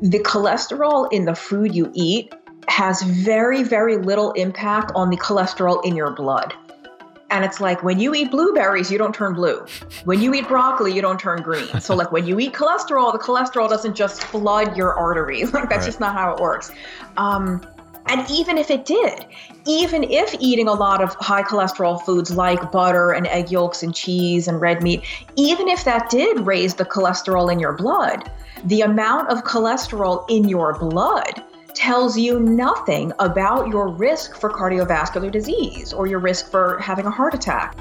the cholesterol in the food you eat has very, very little impact on the cholesterol in your blood. And it's like when you eat blueberries, you don't turn blue. When you eat broccoli, you don't turn green. So, like when you eat cholesterol, the cholesterol doesn't just flood your arteries. Like that's right. just not how it works. Um, and even if it did, even if eating a lot of high cholesterol foods like butter and egg yolks and cheese and red meat, even if that did raise the cholesterol in your blood, the amount of cholesterol in your blood tells you nothing about your risk for cardiovascular disease or your risk for having a heart attack.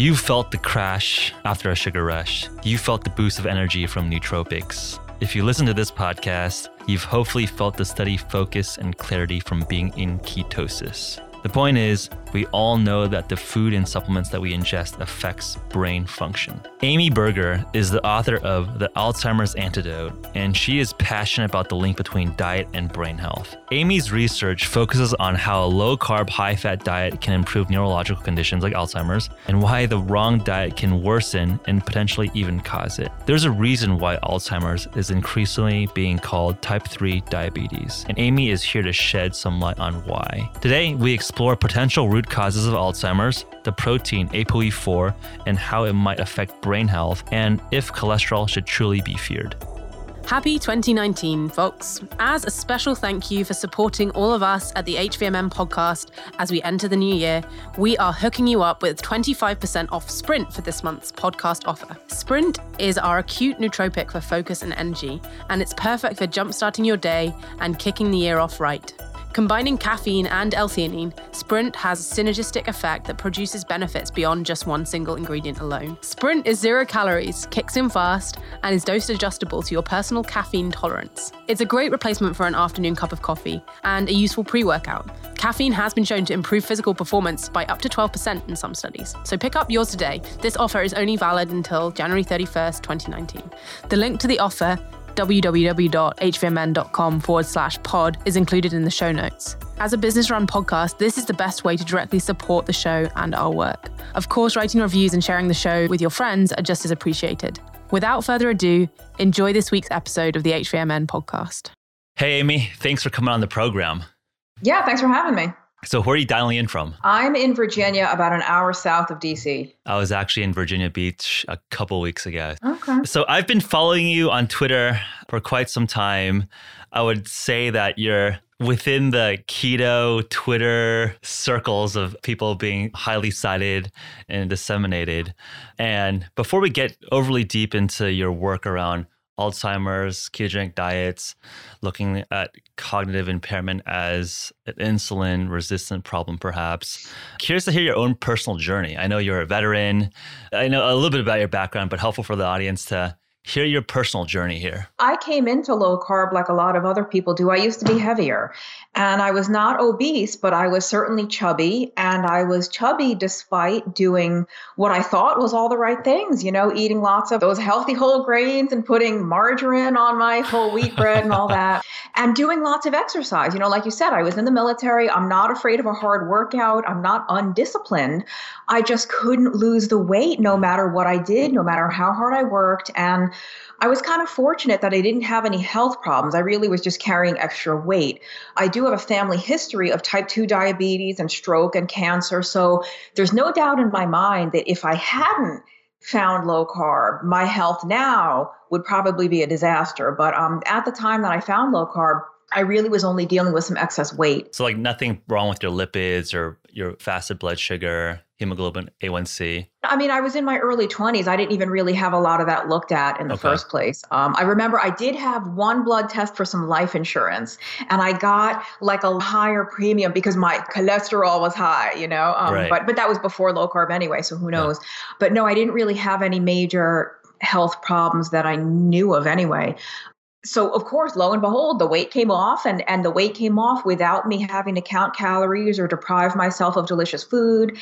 You felt the crash after a sugar rush. You felt the boost of energy from nootropics. If you listen to this podcast, you've hopefully felt the steady focus and clarity from being in ketosis. The point is, we all know that the food and supplements that we ingest affects brain function. Amy Berger is the author of The Alzheimer's Antidote, and she is passionate about the link between diet and brain health. Amy's research focuses on how a low carb, high fat diet can improve neurological conditions like Alzheimer's, and why the wrong diet can worsen and potentially even cause it. There's a reason why Alzheimer's is increasingly being called type 3 diabetes, and Amy is here to shed some light on why. Today, we explore potential root causes of Alzheimer's, the protein ApoE4, and how it might affect brain health, and if cholesterol should truly be feared. Happy 2019, folks. As a special thank you for supporting all of us at the HVMN podcast as we enter the new year, we are hooking you up with 25% off Sprint for this month's podcast offer. Sprint is our acute nootropic for focus and energy, and it's perfect for jumpstarting your day and kicking the year off right. Combining caffeine and L-theanine, Sprint has a synergistic effect that produces benefits beyond just one single ingredient alone. Sprint is zero calories, kicks in fast, and is dose adjustable to your personal caffeine tolerance. It's a great replacement for an afternoon cup of coffee and a useful pre-workout. Caffeine has been shown to improve physical performance by up to 12% in some studies. So pick up yours today. This offer is only valid until January 31st, 2019. The link to the offer www.hvmn.com forward slash pod is included in the show notes. As a business run podcast, this is the best way to directly support the show and our work. Of course, writing reviews and sharing the show with your friends are just as appreciated. Without further ado, enjoy this week's episode of the HVMN podcast. Hey, Amy, thanks for coming on the program. Yeah, thanks for having me. So, where are you dialing in from? I'm in Virginia, about an hour south of DC. I was actually in Virginia Beach a couple weeks ago. Okay. So, I've been following you on Twitter for quite some time. I would say that you're within the keto Twitter circles of people being highly cited and disseminated. And before we get overly deep into your work around Alzheimer's, ketogenic diets, looking at cognitive impairment as an insulin resistant problem, perhaps. Curious to hear your own personal journey. I know you're a veteran. I know a little bit about your background, but helpful for the audience to hear your personal journey here. I came into low carb like a lot of other people do. I used to be heavier and I was not obese, but I was certainly chubby. And I was chubby despite doing what I thought was all the right things, you know, eating lots of those healthy whole grains and putting margarine on my whole wheat bread and all that, and doing lots of exercise. You know, like you said, I was in the military. I'm not afraid of a hard workout. I'm not undisciplined. I just couldn't lose the weight no matter what I did, no matter how hard I worked. And I was kind of fortunate that I didn't have any health problems. I really was just carrying extra weight. I do have a family history of type 2 diabetes and stroke and cancer. So there's no doubt in my mind that if I hadn't found low carb, my health now would probably be a disaster. But um, at the time that I found low carb, I really was only dealing with some excess weight. So, like, nothing wrong with your lipids or your fasted blood sugar, hemoglobin A1C? I mean, I was in my early 20s. I didn't even really have a lot of that looked at in the okay. first place. Um, I remember I did have one blood test for some life insurance, and I got like a higher premium because my cholesterol was high, you know? Um, right. but, but that was before low carb anyway, so who knows? Yeah. But no, I didn't really have any major health problems that I knew of anyway so of course lo and behold the weight came off and and the weight came off without me having to count calories or deprive myself of delicious food.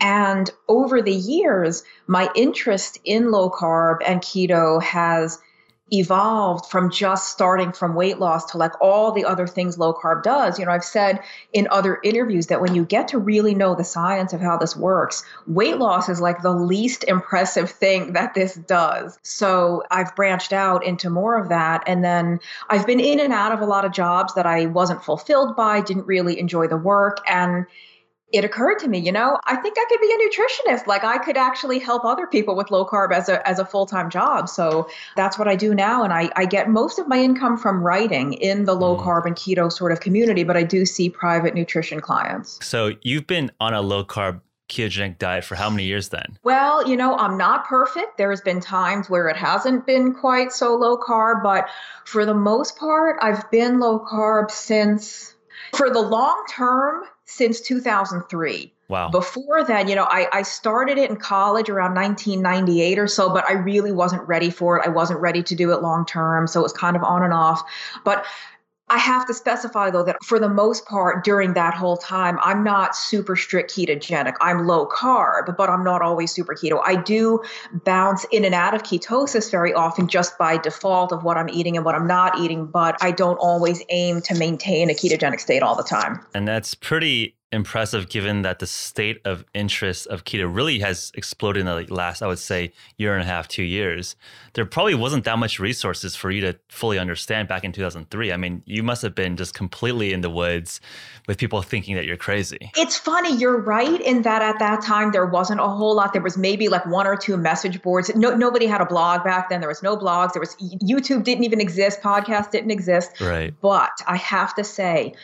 And over the years my interest in low carb and keto has evolved from just starting from weight loss to like all the other things low carb does. You know, I've said in other interviews that when you get to really know the science of how this works, weight loss is like the least impressive thing that this does. So I've branched out into more of that. And then I've been in and out of a lot of jobs that I wasn't fulfilled by, didn't really enjoy the work. And it occurred to me, you know, I think I could be a nutritionist. Like I could actually help other people with low carb as a as a full-time job. So that's what I do now. And I, I get most of my income from writing in the low mm. carb and keto sort of community, but I do see private nutrition clients. So you've been on a low carb ketogenic diet for how many years then? Well, you know, I'm not perfect. There's been times where it hasn't been quite so low carb, but for the most part, I've been low carb since for the long term since 2003. Wow. Before then, you know, I, I started it in college around 1998 or so, but I really wasn't ready for it. I wasn't ready to do it long term. So it was kind of on and off. But I have to specify though that for the most part during that whole time, I'm not super strict ketogenic. I'm low carb, but I'm not always super keto. I do bounce in and out of ketosis very often just by default of what I'm eating and what I'm not eating, but I don't always aim to maintain a ketogenic state all the time. And that's pretty impressive given that the state of interest of keto really has exploded in the last, I would say, year and a half, two years. There probably wasn't that much resources for you to fully understand back in 2003. I mean, you must have been just completely in the woods with people thinking that you're crazy. It's funny, you're right in that at that time there wasn't a whole lot. There was maybe like one or two message boards. No, nobody had a blog back then. There was no blogs. There was YouTube didn't even exist. Podcast didn't exist. Right. But I have to say,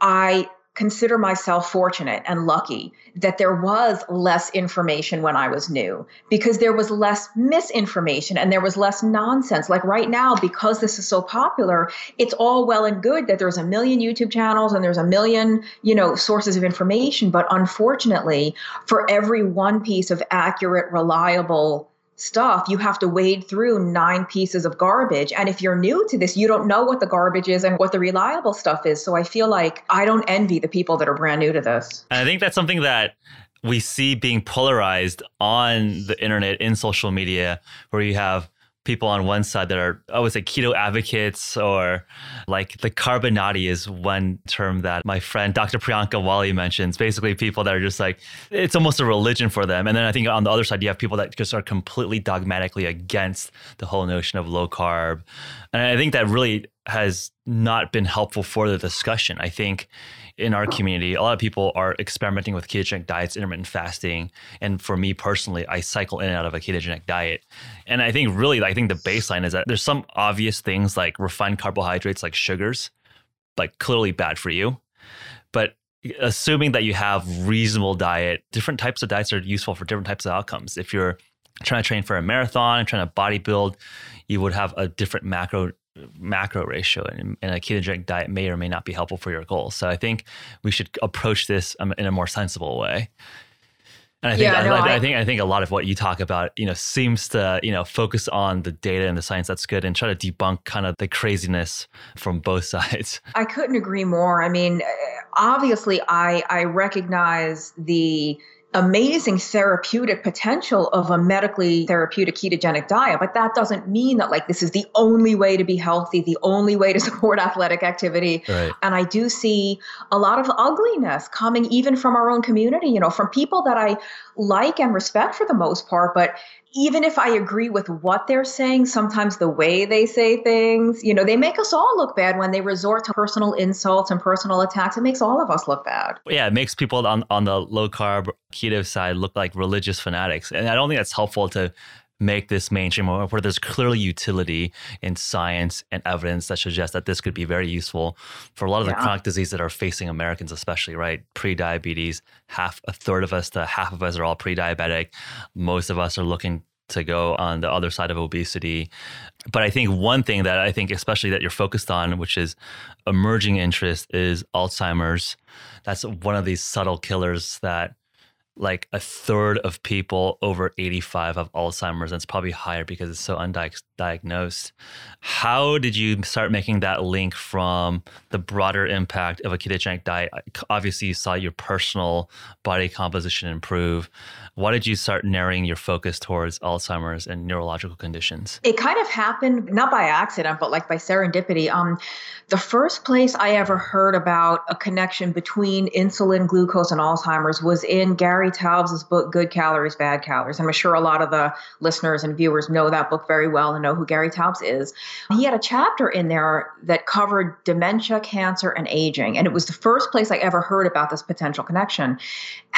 I consider myself fortunate and lucky that there was less information when I was new because there was less misinformation and there was less nonsense. Like right now, because this is so popular, it's all well and good that there's a million YouTube channels and there's a million, you know, sources of information. But unfortunately, for every one piece of accurate, reliable stuff, you have to wade through nine pieces of garbage. And if you're new to this, you don't know what the garbage is and what the reliable stuff is. So I feel like I don't envy the people that are brand new to this. I think that's something that we see being polarized on the internet in social media, where you have people on one side that are, I would say, keto advocates or like the carbonati is one term that my friend Dr. Priyanka Wali mentions. Basically, people that are just like, it's almost a religion for them. And then I think on the other side, you have people that just are completely dogmatically against the whole notion of low carb. And I think that really has not been helpful for the discussion. I think in our community, a lot of people are experimenting with ketogenic diets, intermittent fasting. And for me personally, I cycle in and out of a ketogenic diet. And I think really, I think the baseline is that there's some obvious things like refined carbohydrates, like sugars, like clearly bad for you. But assuming that you have reasonable diet, different types of diets are useful for different types of outcomes. If you're trying to train for a marathon, and trying to bodybuild, you would have a different macro macro ratio and, and, a ketogenic diet may or may not be helpful for your goals. So I think we should approach this um, in a more sensible way. And I think, yeah, I, no, I, I, think I think a lot of what you talk about, you know, seems to you know focus on the data and the science that's good, and try to debunk kind of the craziness from both sides. I couldn't agree more. I mean, obviously, I I recognize the amazing therapeutic potential of a medically therapeutic ketogenic diet but that doesn't mean that like this is the only way to be healthy the only way to support athletic activity right. and i do see a lot of ugliness coming even from our own community you know from people that i like and respect for the most part but even if I agree with what they're saying, sometimes the way they say things, you know, they make us all look bad when they resort to personal insults and personal attacks. It makes all of us look bad. Yeah, it makes people on, on the low carb keto side look like religious fanatics. And I don't think that's helpful to make this mainstream or where there's clearly utility in science and evidence that suggests that this could be very useful for a lot of yeah. the chronic disease that are facing Americans, especially, right? Pre-diabetes, half a third of us to half of us are all pre-diabetic. Most of us are looking to go on the other side of obesity. But I think one thing that I think, especially that you're focused on, which is emerging interest, is Alzheimer's. That's one of these subtle killers that like a third of people over 85 have Alzheimer's, and it's probably higher because it's so undiagnosed. How did you start making that link from the broader impact of a ketogenic diet? Obviously, you saw your personal body composition improve. Why did you start narrowing your focus towards Alzheimer's and neurological conditions? It kind of happened not by accident, but like by serendipity. Um, the first place I ever heard about a connection between insulin, glucose, and Alzheimer's was in Gary Taubes' book, Good Calories, Bad Calories. I'm sure a lot of the listeners and viewers know that book very well and know who Gary Taubes is. He had a chapter in there that covered dementia, cancer, and aging. And it was the first place I ever heard about this potential connection.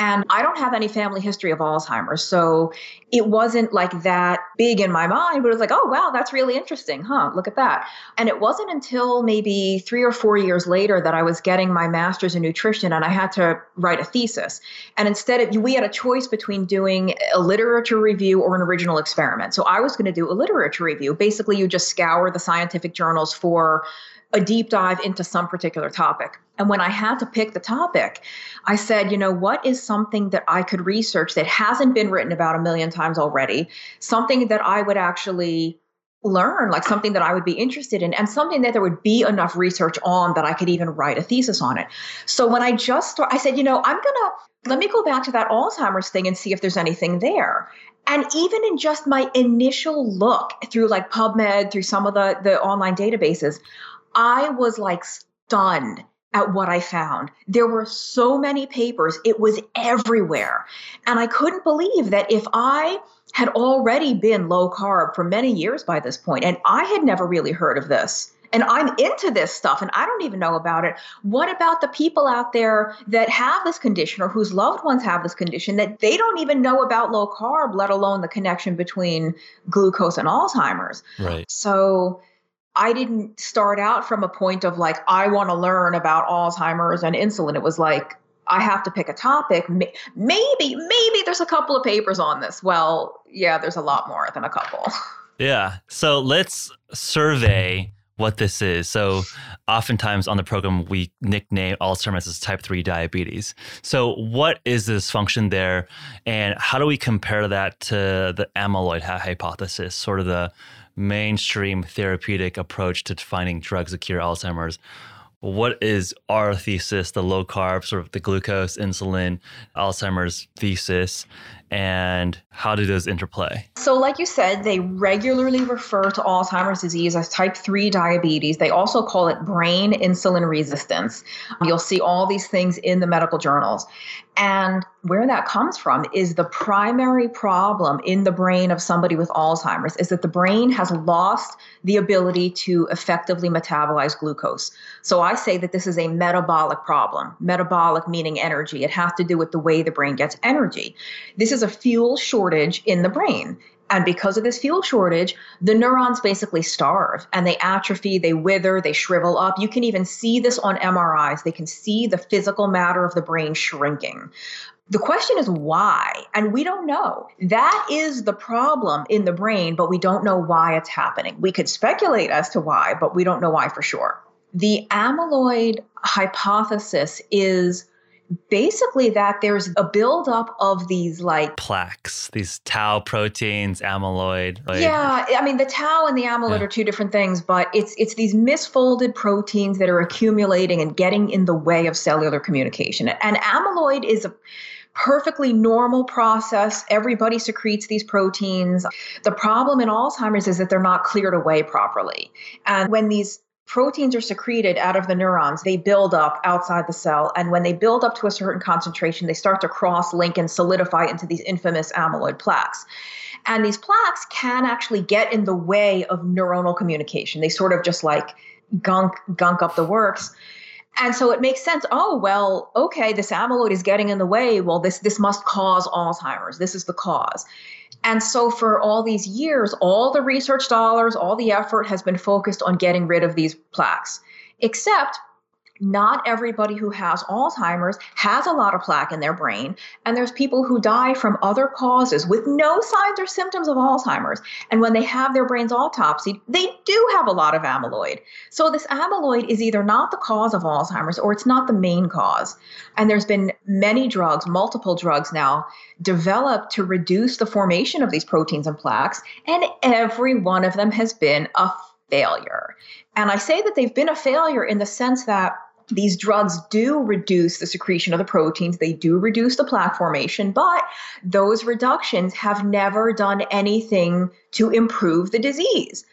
And I don't have any family history of Alzheimer's. So it wasn't like that big in my mind, but it was like, oh, wow, that's really interesting. Huh, look at that. And it wasn't until maybe three or four years later that I was getting my master's in nutrition and I had to write a thesis. And instead of, we had a choice between doing a literature review or an original experiment. So I was going to do a literature review. Basically, you just scour the scientific journals for a deep dive into some particular topic. And when I had to pick the topic, I said, you know, what is something that I could research that hasn't been written about a million times already? Something that I would actually learn, like something that I would be interested in, and something that there would be enough research on that I could even write a thesis on it. So when I just started, I said, you know, I'm going to let me go back to that Alzheimer's thing and see if there's anything there. And even in just my initial look through like PubMed, through some of the, the online databases, I was like stunned at what I found. There were so many papers, it was everywhere. And I couldn't believe that if I had already been low carb for many years by this point, and I had never really heard of this. And I'm into this stuff and I don't even know about it. What about the people out there that have this condition or whose loved ones have this condition that they don't even know about low carb, let alone the connection between glucose and Alzheimer's? Right. So I didn't start out from a point of like, I want to learn about Alzheimer's and insulin. It was like, I have to pick a topic. Maybe, maybe there's a couple of papers on this. Well, yeah, there's a lot more than a couple. Yeah. So let's survey what this is. So, oftentimes on the program, we nickname Alzheimer's as type 3 diabetes. So, what is this function there? And how do we compare that to the amyloid hypothesis, sort of the mainstream therapeutic approach to finding drugs that cure Alzheimer's. What is our thesis, the low carb, sort of the glucose, insulin, Alzheimer's thesis? And how do those interplay? So, like you said, they regularly refer to Alzheimer's disease as type 3 diabetes. They also call it brain insulin resistance. You'll see all these things in the medical journals. And where that comes from is the primary problem in the brain of somebody with Alzheimer's is that the brain has lost the ability to effectively metabolize glucose. So I say that this is a metabolic problem. Metabolic meaning energy. It has to do with the way the brain gets energy. This is is a fuel shortage in the brain. And because of this fuel shortage, the neurons basically starve and they atrophy, they wither, they shrivel up. You can even see this on MRIs. They can see the physical matter of the brain shrinking. The question is why? And we don't know. That is the problem in the brain, but we don't know why it's happening. We could speculate as to why, but we don't know why for sure. The amyloid hypothesis is basically that there's a buildup of these like plaques, these tau proteins, amyloid. Like, yeah, I mean the tau and the amyloid yeah. are two different things, but it's it's these misfolded proteins that are accumulating and getting in the way of cellular communication. And amyloid is a perfectly normal process. Everybody secretes these proteins. The problem in Alzheimer's is that they're not cleared away properly. And when these proteins are secreted out of the neurons. They build up outside the cell. And when they build up to a certain concentration, they start to cross link and solidify into these infamous amyloid plaques. And these plaques can actually get in the way of neuronal communication. They sort of just like gunk, gunk up the works. And so it makes sense. Oh, well, okay, this amyloid is getting in the way. Well, this this must cause Alzheimer's. This is the cause. And so for all these years, all the research dollars, all the effort has been focused on getting rid of these plaques. Except not everybody who has Alzheimer's has a lot of plaque in their brain. And there's people who die from other causes with no signs or symptoms of Alzheimer's. And when they have their brains autopsied, they do have a lot of amyloid. So this amyloid is either not the cause of Alzheimer's or it's not the main cause. And there's been many drugs, multiple drugs now, developed to reduce the formation of these proteins and plaques. And every one of them has been a failure. And I say that they've been a failure in the sense that these drugs do reduce the secretion of the proteins, they do reduce the plaque formation, but those reductions have never done anything to improve the disease.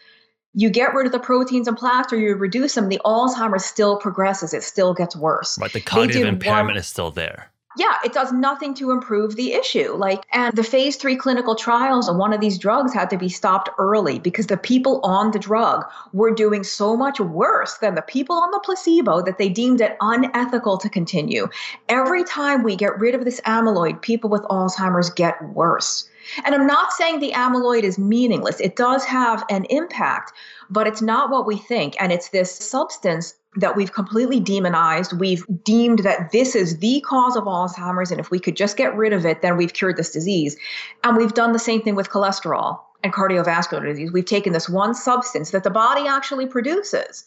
You get rid of the proteins and plaques or you reduce them, the Alzheimer's still progresses, it still gets worse. Right, the cognitive impairment one, is still there yeah, it does nothing to improve the issue. Like, and the phase three clinical trials of one of these drugs had to be stopped early because the people on the drug were doing so much worse than the people on the placebo that they deemed it unethical to continue. Every time we get rid of this amyloid, people with Alzheimer's get worse. And I'm not saying the amyloid is meaningless, it does have an impact, but it's not what we think. And it's this substance that we've completely demonized. We've deemed that this is the cause of Alzheimer's. And if we could just get rid of it, then we've cured this disease. And we've done the same thing with cholesterol and cardiovascular disease. We've taken this one substance that the body actually produces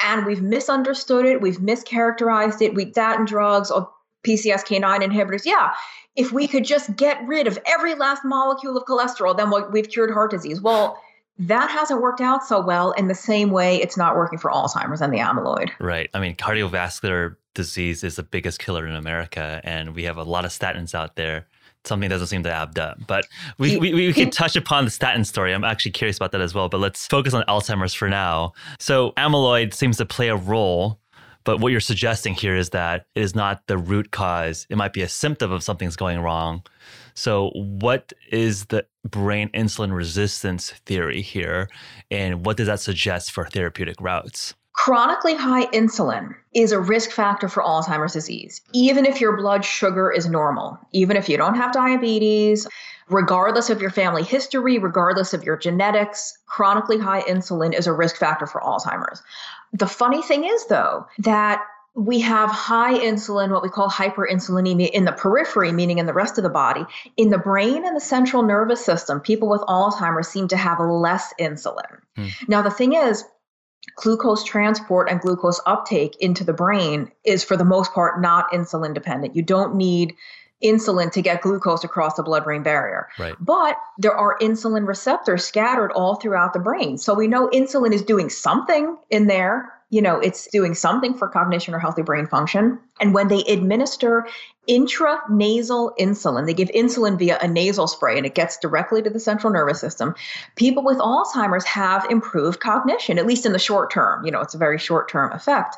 and we've misunderstood it. We've mischaracterized it. We statin drugs or PCSK9 inhibitors. Yeah. If we could just get rid of every last molecule of cholesterol, then we've cured heart disease. Well, that hasn't worked out so well in the same way it's not working for Alzheimer's and the amyloid. Right. I mean, cardiovascular disease is the biggest killer in America, and we have a lot of statins out there. Something doesn't seem to add up, but we, we, we can touch upon the statin story. I'm actually curious about that as well, but let's focus on Alzheimer's for now. So, amyloid seems to play a role but what you're suggesting here is that it is not the root cause. It might be a symptom of something's going wrong. So, what is the brain insulin resistance theory here? And what does that suggest for therapeutic routes? Chronically high insulin is a risk factor for Alzheimer's disease, even if your blood sugar is normal, even if you don't have diabetes, regardless of your family history, regardless of your genetics, chronically high insulin is a risk factor for Alzheimer's. The funny thing is, though, that we have high insulin, what we call hyperinsulinemia in the periphery, meaning in the rest of the body. In the brain and the central nervous system, people with Alzheimer's seem to have less insulin. Hmm. Now, the thing is, glucose transport and glucose uptake into the brain is, for the most part, not insulin dependent. You don't need insulin to get glucose across the blood brain barrier. Right. But there are insulin receptors scattered all throughout the brain. So we know insulin is doing something in there you know, it's doing something for cognition or healthy brain function. And when they administer intranasal insulin, they give insulin via a nasal spray and it gets directly to the central nervous system. People with Alzheimer's have improved cognition, at least in the short term. You know, it's a very short term effect.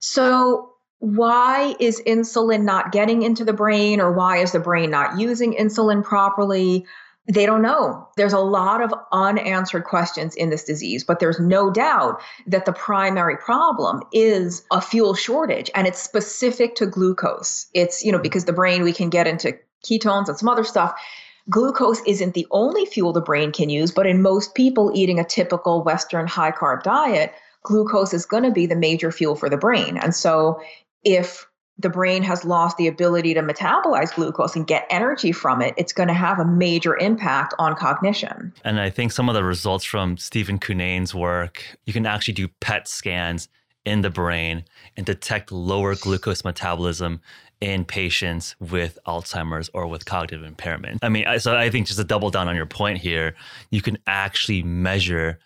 So, why is insulin not getting into the brain or why is the brain not using insulin properly? They don't know. There's a lot of unanswered questions in this disease, but there's no doubt that the primary problem is a fuel shortage and it's specific to glucose. It's, you know, mm-hmm. because the brain, we can get into ketones and some other stuff. Glucose isn't the only fuel the brain can use, but in most people eating a typical Western high carb diet, glucose is going to be the major fuel for the brain. And so if the brain has lost the ability to metabolize glucose and get energy from it, it's going to have a major impact on cognition. And I think some of the results from Stephen Cunnane's work, you can actually do PET scans in the brain and detect lower glucose metabolism in patients with Alzheimer's or with cognitive impairment. I mean, so I think just to double down on your point here, you can actually measure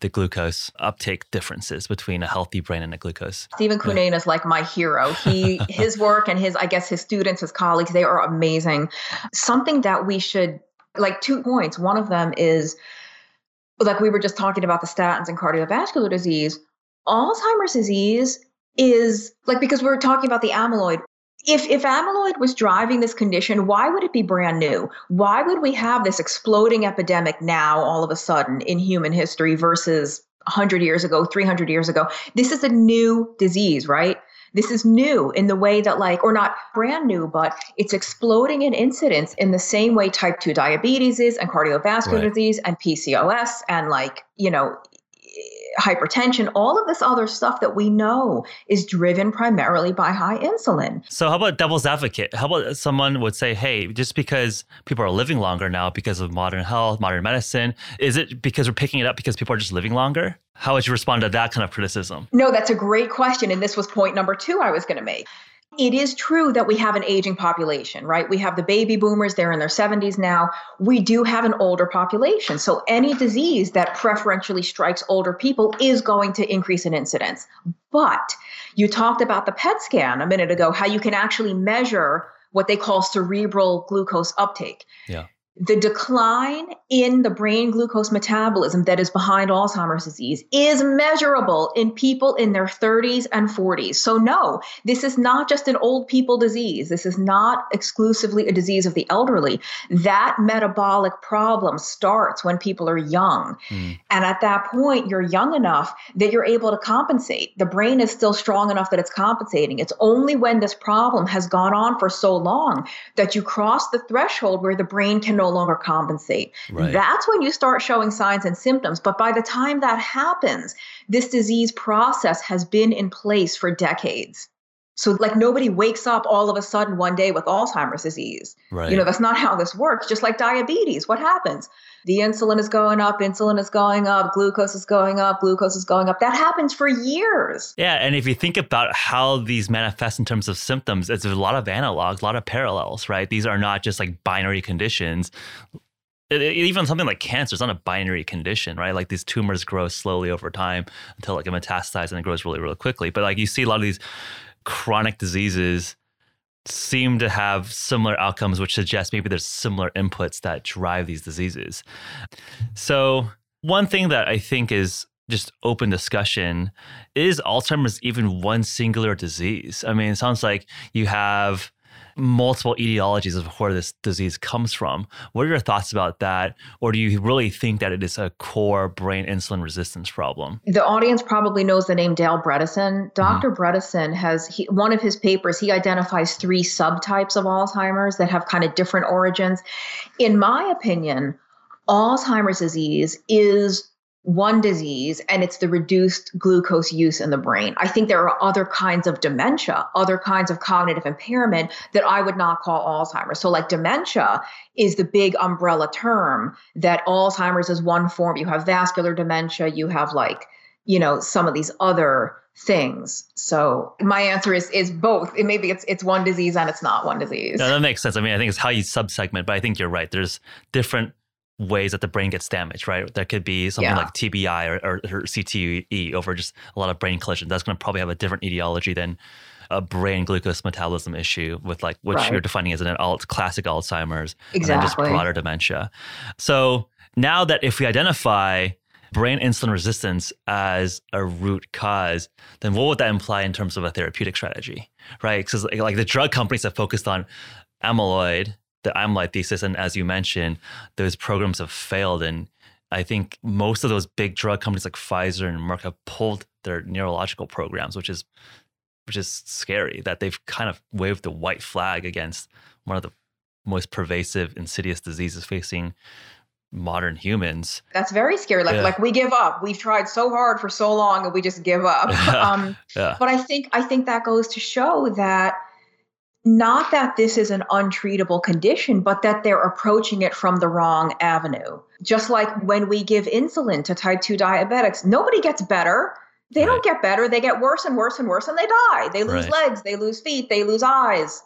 the glucose uptake differences between a healthy brain and a glucose. Stephen Cunnane yeah. is like my hero. He his work and his I guess his students, his colleagues, they are amazing. Something that we should like two points. One of them is like we were just talking about the statins and cardiovascular disease. Alzheimer's disease is like because we're talking about the amyloid if if amyloid was driving this condition why would it be brand new? Why would we have this exploding epidemic now all of a sudden in human history versus 100 years ago 300 years ago? This is a new disease right? This is new in the way that like or not brand new but it's exploding in incidence in the same way type 2 diabetes is and cardiovascular right. disease and pcos and like you know hypertension, all of this other stuff that we know is driven primarily by high insulin. So, how about devil's advocate? How about someone would say, hey, just because people are living longer now because of modern health, modern medicine, is it because we're picking it up because people are just living longer? How would you respond to that kind of criticism? No, that's a great question. And this was point number two I was going to make. It is true that we have an aging population, right? We have the baby boomers, they're in their 70s now. We do have an older population. So any disease that preferentially strikes older people is going to increase in incidence. But you talked about the PET scan a minute ago, how you can actually measure what they call cerebral glucose uptake. Yeah the decline in the brain glucose metabolism that is behind Alzheimer's disease is measurable in people in their 30s and 40s. So, no, this is not just an old people disease. This is not exclusively a disease of the elderly. That metabolic problem starts when people are young. Mm. And at that point, you're young enough that you're able to compensate. The brain is still strong enough that it's compensating. It's only when this problem has gone on for so long that you cross the threshold where the brain can no longer compensate. Right. That's when you start showing signs and symptoms. But by the time that happens, this disease process has been in place for decades. So, like, nobody wakes up all of a sudden one day with Alzheimer's disease. Right. You know, that's not how this works. Just like diabetes, what happens? The insulin is going up, insulin is going up, glucose is going up, glucose is going up. That happens for years. Yeah. And if you think about how these manifest in terms of symptoms, it's a lot of analogs, a lot of parallels, right? These are not just like binary conditions even something like cancer is not a binary condition, right? Like these tumors grow slowly over time until like it metastasizes and it grows really, really quickly. But like you see a lot of these chronic diseases seem to have similar outcomes, which suggests maybe there's similar inputs that drive these diseases. So, one thing that I think is just open discussion is Alzheimer's even one singular disease? I mean, it sounds like you have multiple etiologies of where this disease comes from. What are your thoughts about that? Or do you really think that it is a core brain insulin resistance problem? The audience probably knows the name Dale Bredesen. doctor mm-hmm. Bredesen has he, one of his papers, he identifies three subtypes of Alzheimer's that have kind of different origins. In my opinion, Alzheimer's disease is one disease and it's the reduced glucose use in the brain. I think there are other kinds of dementia, other kinds of cognitive impairment that I would not call Alzheimer's. So, like dementia is the big umbrella term that Alzheimer's is one form. You have vascular dementia, you have like, you know, some of these other things. So my answer is is both. It maybe it's it's one disease and it's not one disease. No, that makes sense. I mean, I think it's how you subsegment, but I think you're right. There's different ways that the brain gets damaged, right? There could be something yeah. like TBI or, or, or, CTE over just a lot of brain collisions. That's going to probably have a different etiology than a brain glucose metabolism issue with like which right. you're defining as an alt classic Alzheimer's exactly. and just broader dementia. So now that if we identify brain insulin resistance as a root cause, then what would that imply in terms of a therapeutic strategy, right? Because like the drug companies have focused on amyloid the amyloid thesis. And as you mentioned, those programs have failed. And I think most of those big drug companies like Pfizer and Merck have pulled their neurological programs, which is which is scary that they've kind of waved the white flag against one of the most pervasive, insidious diseases facing modern humans. That's very scary. Like yeah. like we give up. We've tried so hard for so long and we just give up. um, yeah. But I think I think that goes to show that not that this is an untreatable condition, but that they're approaching it from the wrong avenue. Just like when we give insulin to type 2 diabetics, nobody gets better. They right. don't get better. They get worse and worse and worse and they die. They lose right. legs, they lose feet, they lose eyes.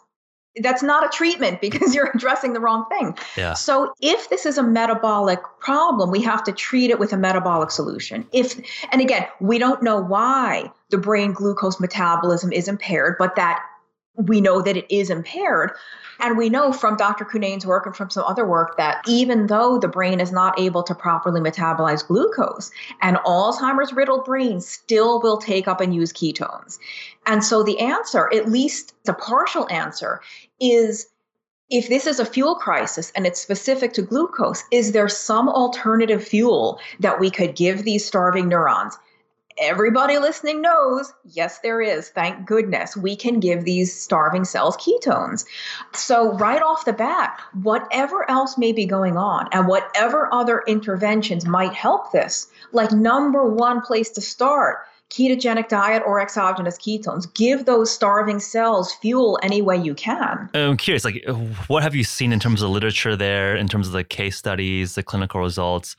That's not a treatment because you're addressing the wrong thing. Yeah. So if this is a metabolic problem, we have to treat it with a metabolic solution. If and again, we don't know why the brain glucose metabolism is impaired, but that we know that it is impaired. And we know from Dr. Cunnane's work and from some other work that even though the brain is not able to properly metabolize glucose, an Alzheimer's riddled brain still will take up and use ketones. And so the answer, at least the partial answer, is if this is a fuel crisis and it's specific to glucose, is there some alternative fuel that we could give these starving neurons? Everybody listening knows yes, there is. Thank goodness we can give these starving cells ketones. So, right off the bat, whatever else may be going on and whatever other interventions might help this, like number one place to start ketogenic diet or exogenous ketones. Give those starving cells fuel any way you can. I'm curious, like, what have you seen in terms of literature there, in terms of the case studies, the clinical results?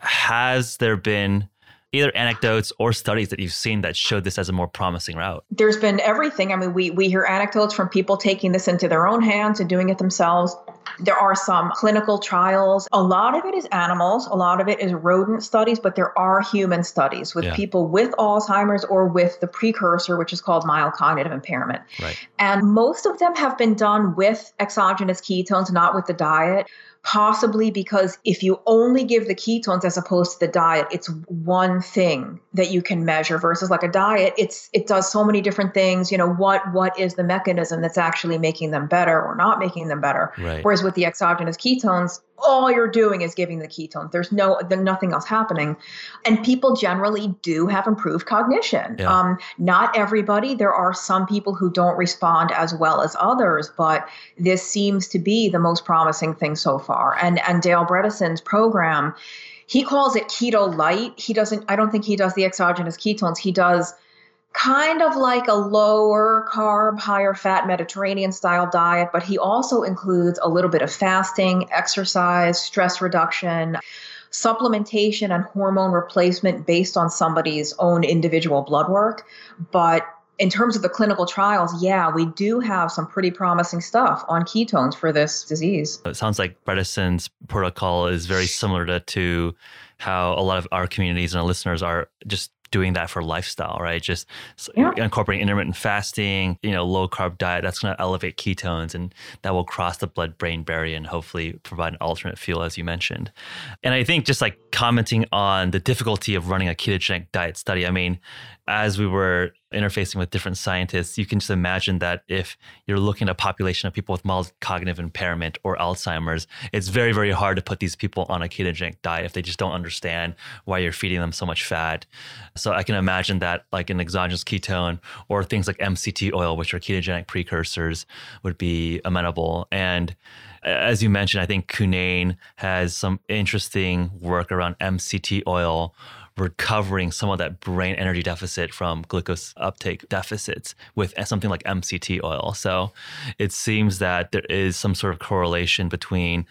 Has there been either anecdotes or studies that you've seen that showed this as a more promising route? There's been everything. I mean, we we hear anecdotes from people taking this into their own hands and doing it themselves. There are some clinical trials. A lot of it is animals, a lot of it is rodent studies, but there are human studies with yeah. people with Alzheimer's or with the precursor, which is called mild cognitive impairment. Right. And most of them have been done with exogenous ketones, not with the diet possibly because if you only give the ketones as opposed to the diet it's one thing that you can measure versus like a diet it's it does so many different things you know what what is the mechanism that's actually making them better or not making them better right. whereas with the exogenous ketones all you're doing is giving the ketones. There's no, there's nothing else happening. And people generally do have improved cognition. Yeah. Um, not everybody. There are some people who don't respond as well as others, but this seems to be the most promising thing so far. And and Dale Bredesen's program, he calls it keto light. He doesn't. I don't think he does the exogenous ketones. He does kind of like a lower carb, higher fat Mediterranean style diet, but he also includes a little bit of fasting, exercise, stress reduction, supplementation, and hormone replacement based on somebody's own individual blood work. But in terms of the clinical trials, yeah, we do have some pretty promising stuff on ketones for this disease. It sounds like Bredesen's protocol is very similar to, to how a lot of our communities and our listeners are just doing that for lifestyle, right? Just yeah. incorporating intermittent fasting, you know, low carb diet, that's going to elevate ketones and that will cross the blood brain barrier and hopefully provide an alternate fuel, as you mentioned. And I think just like commenting on the difficulty of running a ketogenic diet study, I mean, as we were interfacing with different scientists, you can just imagine that if you're looking at a population of people with mild cognitive impairment or Alzheimer's, it's very, very hard to put these people on a ketogenic diet if they just don't understand why you're feeding them so much fat. So I can imagine that like an exogenous ketone or things like MCT oil, which are ketogenic precursors, would be amenable. And as you mentioned, I think Cunnane has some interesting work around MCT oil recovering some of that brain energy deficit from glucose uptake deficits with something like MCT oil. So it seems that there is some sort of correlation between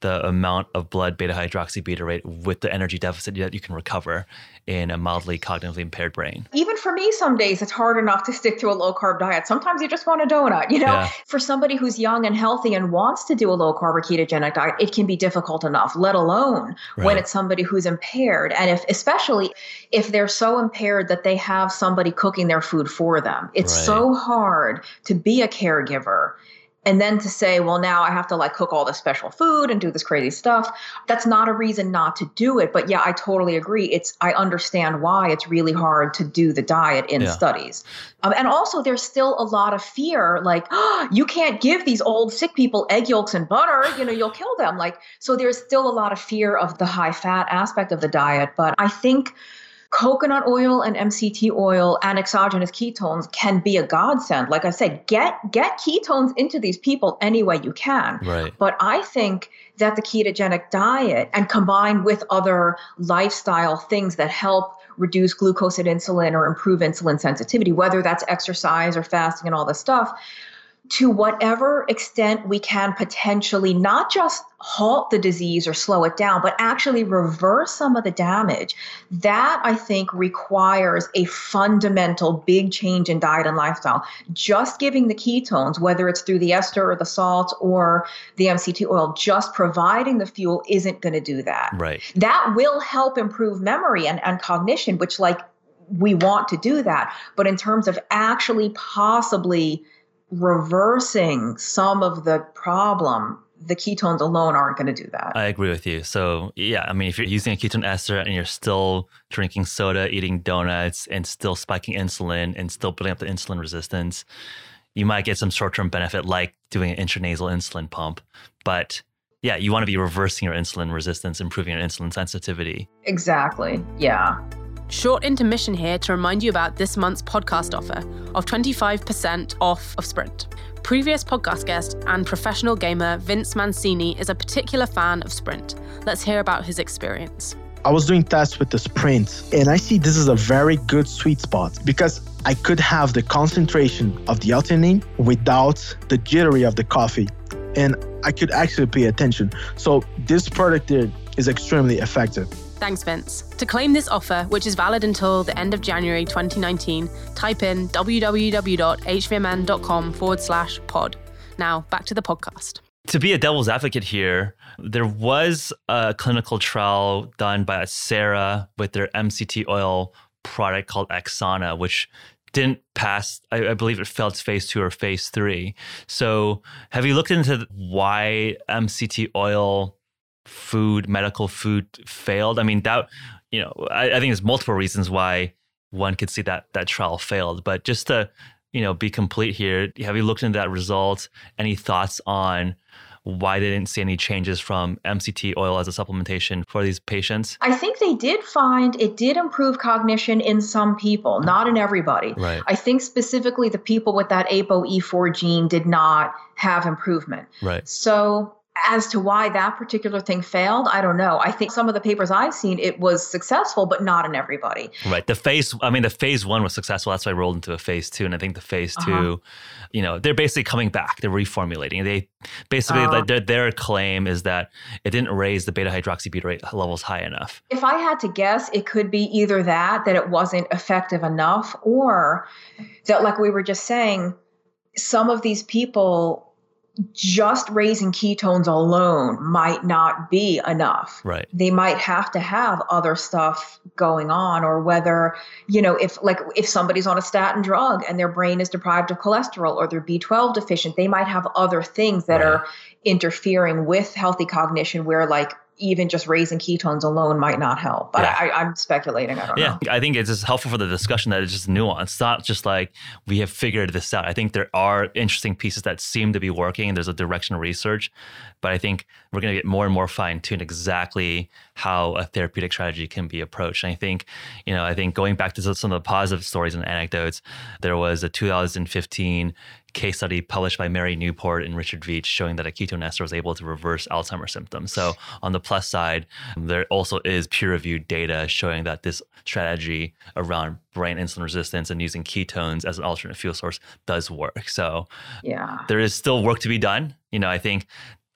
the amount of blood beta hydroxybutyrate with the energy deficit that you can recover in a mildly cognitively impaired brain. Even for me, some days it's hard enough to stick to a low carb diet. Sometimes you just want a donut, you know? Yeah. For somebody who's young and healthy and wants to do a low carb or ketogenic diet, it can be difficult enough, let alone right. when it's somebody who's impaired. And if, especially if they're so impaired that they have somebody cooking their food for them, it's right. so hard to be a caregiver and then to say well now i have to like cook all this special food and do this crazy stuff that's not a reason not to do it. But yeah i totally agree. It's i understand why it's really hard to do the diet in yeah. studies. Um, and also there's still a lot of fear like oh, you can't give these old sick people egg yolks and butter you know you'll kill them. Like so there's still a lot of fear of the high fat aspect of the diet. But i think coconut oil and MCT oil and exogenous ketones can be a godsend. Like I said, get get ketones into these people any way you can. Right. But I think that the ketogenic diet and combined with other lifestyle things that help reduce glucose and insulin or improve insulin sensitivity, whether that's exercise or fasting and all this stuff, to whatever extent we can potentially not just halt the disease or slow it down, but actually reverse some of the damage. That I think requires a fundamental big change in diet and lifestyle. Just giving the ketones, whether it's through the ester or the salt or the MCT oil, just providing the fuel isn't going to do that. Right. That will help improve memory and, and cognition, which like we want to do that. But in terms of actually possibly reversing some of the problem the ketones alone aren't going to do that. I agree with you. So, yeah, I mean, if you're using a ketone ester and you're still drinking soda, eating donuts, and still spiking insulin and still building up the insulin resistance, you might get some short term benefit like doing an intranasal insulin pump. But yeah, you want to be reversing your insulin resistance, improving your insulin sensitivity. Exactly. Yeah. Short intermission here to remind you about this month's podcast offer of 25% off of Sprint. Previous podcast guest and professional gamer Vince Mancini is a particular fan of Sprint. Let's hear about his experience. I was doing tests with the Sprint, and I see this is a very good sweet spot because I could have the concentration of the L-theanine without the jittery of the coffee, and I could actually pay attention. So this product is extremely effective. Thanks, Vince. To claim this offer, which is valid until the end of January 2019, type in www.hvmn.com forward slash pod. Now, back to the podcast. To be a devil's advocate here, there was a clinical trial done by Accera with their MCT oil product called Axona, which didn't pass. I, I, believe it failed phase two or phase three. So, have you looked into why MCT oil food, medical food failed? I mean, that you know, I, I think there's multiple reasons why one could see that that trial failed. But just to you know be complete here, have you looked into that result? Any thoughts on why they didn't see any changes from MCT oil as a supplementation for these patients? I think they did find it did improve cognition in some people, not in everybody. Right. I think specifically the people with that ApoE4 gene did not have improvement. Right. So as to why that particular thing failed, I don't know. I think some of the papers I've seen, it was successful, but not in everybody. Right. The phase, I mean, the phase one was successful. That's why I rolled into a phase two. And I think the phase uh-huh. two, you know, they're basically coming back. They're reformulating. They basically, uh, like, their, their claim is that it didn't raise the beta hydroxybutyrate levels high enough. If I had to guess, it could be either that, that it wasn't effective enough, or that, like we were just saying, some of these people just raising ketones alone might not be enough. Right. They might have to have other stuff going on, or whether, you know, if like if somebody's on a statin drug and their brain is deprived of cholesterol or they're B12 deficient, they might have other things that right. are interfering with healthy cognition where like even just raising ketones alone might not help. But yeah. I, am speculating. I don't yeah. know. I think it's just helpful for the discussion that it's just nuanced. Not just like we have figured this out. I think there are interesting pieces that seem to be working. There's a direction of research, but I think we're going to get more and more fine tuned exactly how a therapeutic strategy can be approached. And I think, you know, I think going back to some of the positive stories and anecdotes, there was a 2015 case study published by Mary Newport and Richard Veech showing that a ketone ester was able to reverse Alzheimer's symptoms. So on the plus side, there also is peer-reviewed data showing that this strategy around brain insulin resistance and using ketones as an alternate fuel source does work. So yeah, there is still work to be done. You know, I think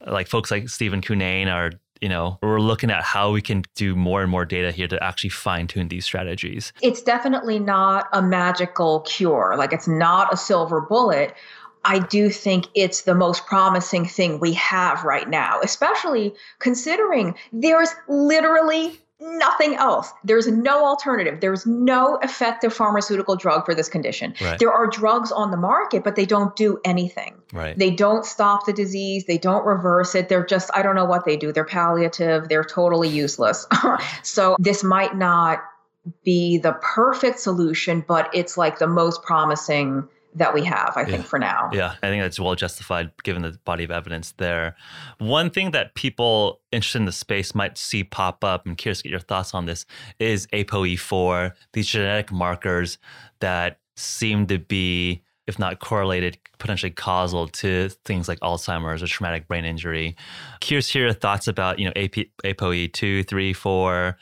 like folks like Stephen Cunnane are you know, we're looking at how we can do more and more data here to actually fine tune these strategies. It's definitely not a magical cure. Like it's not a silver bullet. I do think it's the most promising thing we have right now, especially considering there's literally nothing else. There's no alternative. There's no effective pharmaceutical drug for this condition. Right. There are drugs on the market, but they don't do anything. Right. They don't stop the disease. They don't reverse it. They're just, I don't know what they do. They're palliative. They're totally useless. so this might not be the perfect solution, but it's like the most promising that we have, I think, for now. Yeah, I think that's well justified given the body of evidence there. One thing that people interested in the space might see pop up, and curious to get your thoughts on this, is ApoE4, these genetic markers that seem to be if not correlated, potentially causal to things like Alzheimer's or traumatic brain injury. Curious your thoughts about, you know, AP, ApoE 2, 3, 4.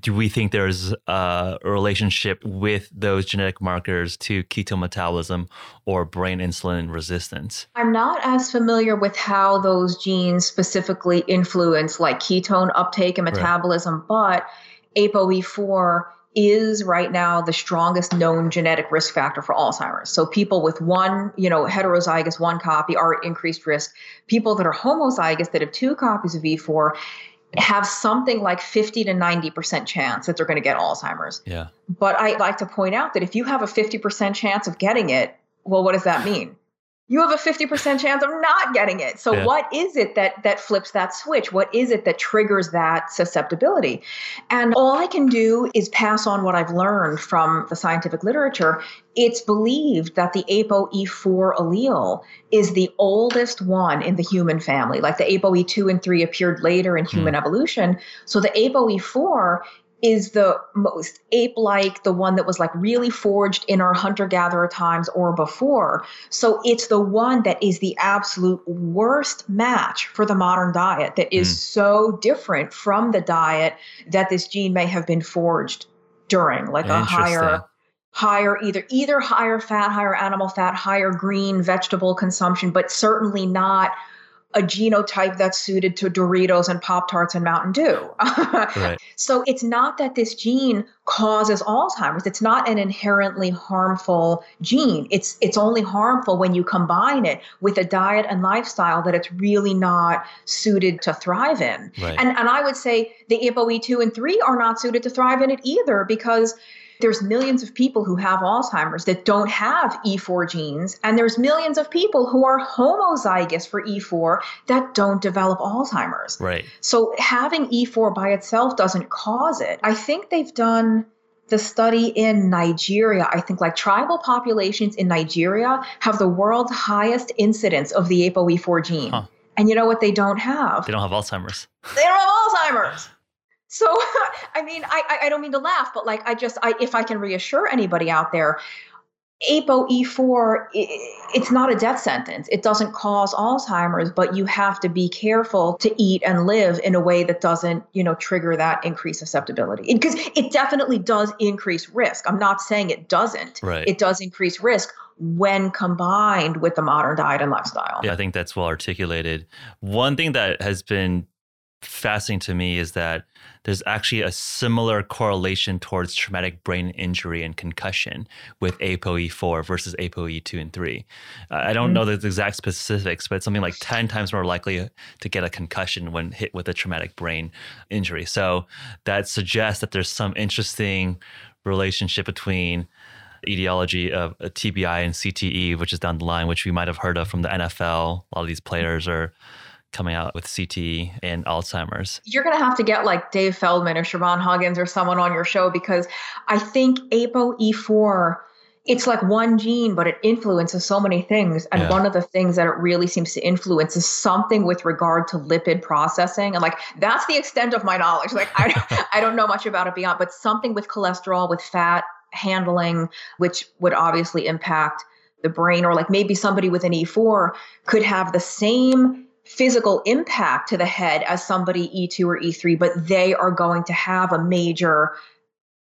Do we think there's a relationship with those genetic markers to ketone metabolism or brain insulin resistance? I'm not as familiar with how those genes specifically influence like ketone uptake and metabolism, right. but ApoE4 is right now the strongest known genetic risk factor for Alzheimer's. So people with one, you know, heterozygous one copy are at increased risk. People that are homozygous that have two copies of E4 have something like 50 to 90% chance that they're going to get Alzheimer's. Yeah. But I like to point out that if you have a 50% chance of getting it, well, what does that mean? You have a 50% chance of not getting it. So yeah. what is it that that flips that switch? What is it that triggers that susceptibility? And all I can do is pass on what I've learned from the scientific literature. It's believed that the ApoE4 allele is the oldest one in the human family. Like the ApoE2 and 3 appeared later in human mm. evolution. So the ApoE4 is the most ape like, the one that was like really forged in our hunter gatherer times or before. So it's the one that is the absolute worst match for the modern diet that is mm. so different from the diet that this gene may have been forged during, like a higher higher either either higher fat higher animal fat higher green vegetable consumption but certainly not a genotype that's suited to Doritos and Pop Tarts and Mountain Dew. right. So it's not that this gene causes Alzheimer's. It's not an inherently harmful gene. It's it's only harmful when you combine it with a diet and lifestyle that it's really not suited to thrive in. Right. And and I would say the ApoE2 and 3 are not suited to thrive in it either because there's millions of people who have Alzheimer's that don't have E4 genes, and there's millions of people who are homozygous for E4 that don't develop Alzheimer's. Right. So having E4 by itself doesn't cause it. I think they've done the study in Nigeria, I think like tribal populations in Nigeria have the world's highest incidence of the ApoE4 gene. Huh. And you know what they don't have? They don't have Alzheimer's. They don't have Alzheimer's. So, I mean, I, I don't mean to laugh, but like, I just, I, if I can reassure anybody out there, ApoE4, it's not a death sentence. It doesn't cause Alzheimer's, but you have to be careful to eat and live in a way that doesn't, you know, trigger that increased susceptibility. Because it definitely does increase risk. I'm not saying it doesn't. Right. It does increase risk when combined with the modern diet and lifestyle. Yeah, I think that's well articulated. One thing that has been fascinating to me is that there's actually a similar correlation towards traumatic brain injury and concussion with ApoE4 versus ApoE2 and 3. Uh, I don't mm-hmm. know the exact specifics, but it's something like 10 times more likely to get a concussion when hit with a traumatic brain injury. So that suggests that there's some interesting relationship between etiology of TBI and CTE, which is down the line, which we might have heard of from the NFL. A lot of these players are coming out with CT and Alzheimer's. You're going to have to get like Dave Feldman or Siobhan Huggins or someone on your show because I think ApoE4 it's like one gene, but it influences so many things. And yeah. one of the things that it really seems to influence is something with regard to lipid processing. And like that's the extent of my knowledge. Like I, I don't know much about it beyond, but something with cholesterol, with fat handling, which would obviously impact the brain, or like maybe somebody with an E4 could have the same physical impact to the head as somebody E2 or E3, but they are going to have a major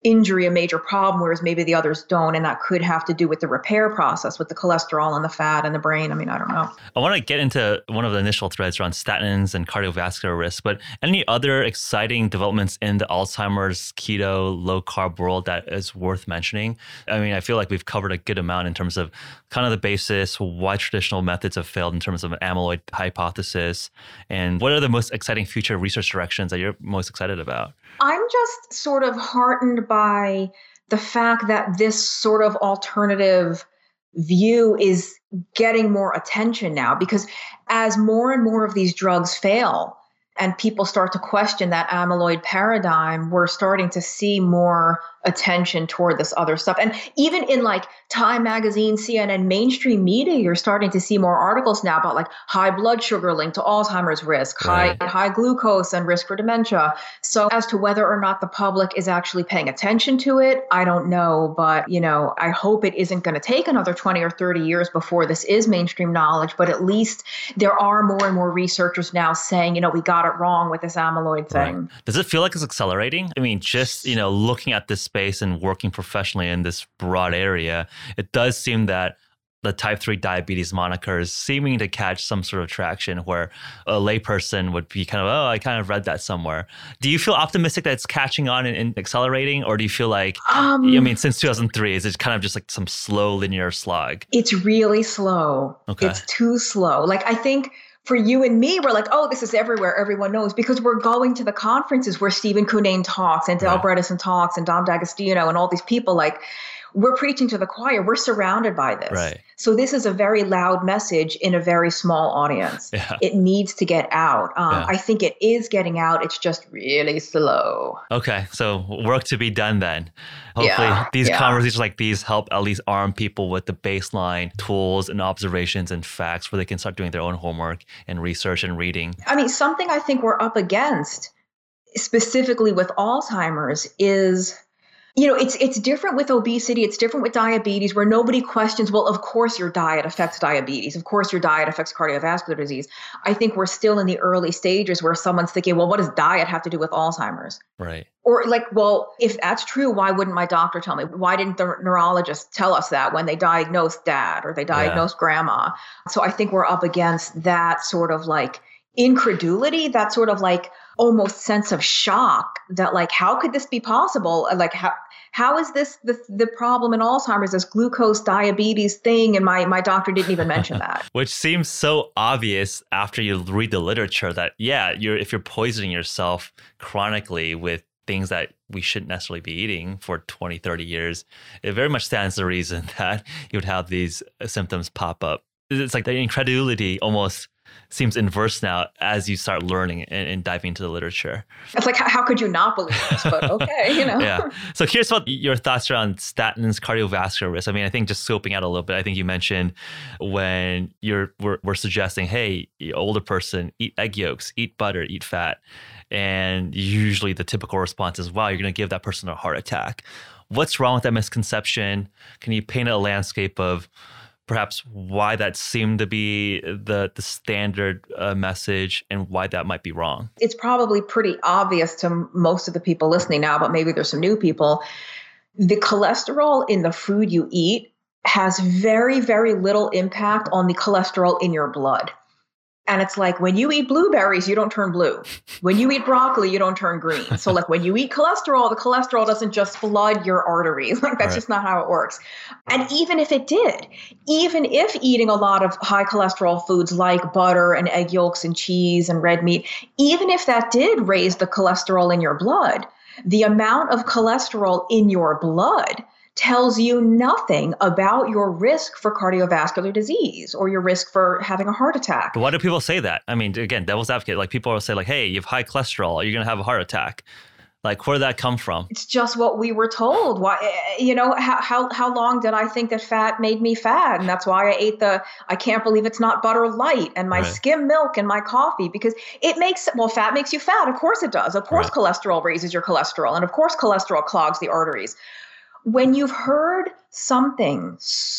injury a major problem, whereas maybe the others don't. And that could have to do with the repair process with the cholesterol and the fat and the brain. I mean, I don't know. I want to get into one of the initial threads around statins and cardiovascular risk, but any other exciting developments in the Alzheimer's keto low carb world that is worth mentioning? I mean, I feel like we've covered a good amount in terms of kind of the basis, why traditional methods have failed in terms of an amyloid hypothesis, and what are the most exciting future research directions that you're most excited about? I'm just sort of heartened by the fact that this sort of alternative view is getting more attention now because as more and more of these drugs fail and people start to question that amyloid paradigm, we're starting to see more attention toward this other stuff. And even in like Time Magazine, CNN, mainstream media, you're starting to see more articles now about like high blood sugar linked to Alzheimer's risk, right. high high glucose and risk for dementia. So as to whether or not the public is actually paying attention to it, I don't know, but you know, I hope it isn't going to take another 20 or 30 years before this is mainstream knowledge, but at least there are more and more researchers now saying, you know, we got it wrong with this amyloid thing. Right. Does it feel like it's accelerating? I mean, just, you know, looking at this space and working professionally in this broad area, it does seem that the type 3 diabetes moniker is seeming to catch some sort of traction where a layperson would be kind of, oh, I kind of read that somewhere. Do you feel optimistic that it's catching on and, and accelerating? Or do you feel like, um, I mean, since 2003, is it kind of just like some slow linear slog? It's really slow. Okay. It's too slow. Like, I think for you and me, we're like, oh, this is everywhere. Everyone knows because we're going to the conferences where Stephen Cunnane talks and Dale right. Bredesen talks and Dom D'Agostino and all these people. Like, we're preaching to the choir. We're surrounded by this. Right. So this is a very loud message in a very small audience. Yeah. It needs to get out. Um, yeah. I think it is getting out. It's just really slow. Okay, so work to be done then. Hopefully, yeah. these conversations like these help at least arm people with the baseline tools and observations and facts where they can start doing their own homework and research and reading. I mean, something I think we're up against specifically with Alzheimer's is you know it's it's different with obesity it's different with diabetes where nobody questions well of course your diet affects diabetes of course your diet affects cardiovascular disease. I think we're still in the early stages where someone's thinking well what does diet have to do with alzheimer's? Right. Or like well if that's true why wouldn't my doctor tell me? Why didn't the neurologist tell us that when they diagnosed dad or they diagnosed yeah. grandma? So i think we're up against that sort of like incredulity that sort of like almost sense of shock that like how could this be possible? Uh, like how how is this the, the problem in alzheimer's this glucose diabetes thing? And my my doctor didn't even mention that. Which seems so obvious after you read the literature that yeah you're if you're poisoning yourself chronically with things that we shouldn't necessarily be eating for 20 30 years it very much stands to reason that you would have these symptoms pop up. It's like the incredulity almost seems inverse now as you start learning and, and diving into the literature. It's like, how could you not believe this? But okay, you know. yeah. So here's what your thoughts around statins cardiovascular risk. I mean, I think just scoping out a little bit, I think you mentioned when you're we're, we're suggesting, hey, older person, eat egg yolks, eat butter, eat fat. And usually the typical response is, wow, you're going to give that person a heart attack. What's wrong with that misconception? Can you paint a landscape of perhaps why that seemed to be the the standard uh, message and why that might be wrong? It's probably pretty obvious to most of the people listening now, but maybe there's some new people. The cholesterol in the food you eat has very very little impact on the cholesterol in your blood. And it's like when you eat blueberries, you don't turn blue. When you eat broccoli, you don't turn green. So, like when you eat cholesterol, the cholesterol doesn't just flood your arteries. Like that's right. just not how it works. And even if it did, even if eating a lot of high cholesterol foods like butter and egg yolks and cheese and red meat, even if that did raise the cholesterol in your blood, the amount of cholesterol in your blood tells you nothing about your risk for cardiovascular disease or your risk for having a heart attack. Why do people say that? I mean, again, devil's advocate, like people will say like, "Hey, you have high cholesterol, you're going to have a heart attack." Like, where did that come from? It's just what we were told. Why, eh, you know, how, how, how long did I think that fat made me fat? And that's why I ate the, I can't believe it's not butter light and my right. skim milk and my coffee because it makes, well, fat makes you fat. Of course it does. Of course right. cholesterol raises your cholesterol. And of course cholesterol clogs the arteries when you've heard something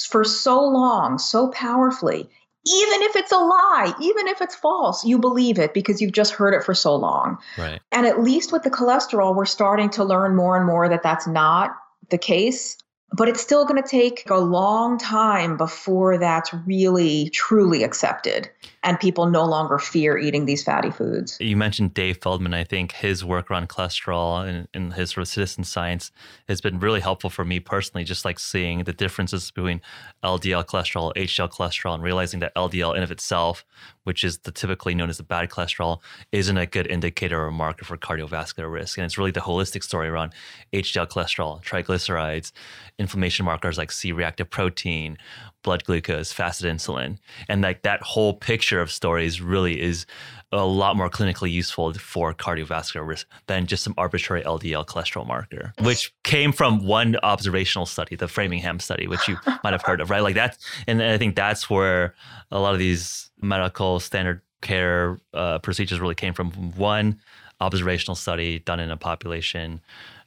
for so long, so powerfully, even if it's a lie, even if it's false, you believe it because you've just heard it for so long. Right. And at least with the cholesterol, we're starting to learn more and more that that's not the case but it's still going to take a long time before that's really truly accepted and people no longer fear eating these fatty foods. You mentioned Dave Feldman. I think his work around cholesterol and, and his sort of citizen science has been really helpful for me personally, just like seeing the differences between LDL cholesterol, HDL cholesterol, and realizing that LDL in of itself, which is the typically known as the bad cholesterol, isn't a good indicator or marker for cardiovascular risk. And it's really the holistic story around HDL cholesterol, triglycerides, inflammation markers like C-reactive protein, blood glucose, fasted insulin. And like that whole picture of stories really is a lot more clinically useful for cardiovascular risk than just some arbitrary LDL cholesterol marker, which came from one observational study, the Framingham study, which you might have heard of, right? Like that. And I think that's where a lot of these medical standard care uh, procedures really came from. One observational study done in a population,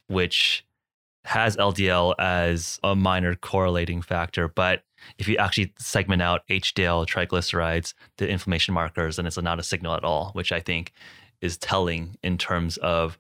which has LDL as a minor correlating factor, but if you actually segment out HDL, triglycerides, the inflammation markers, then it's not a signal at all, which I think is telling in terms of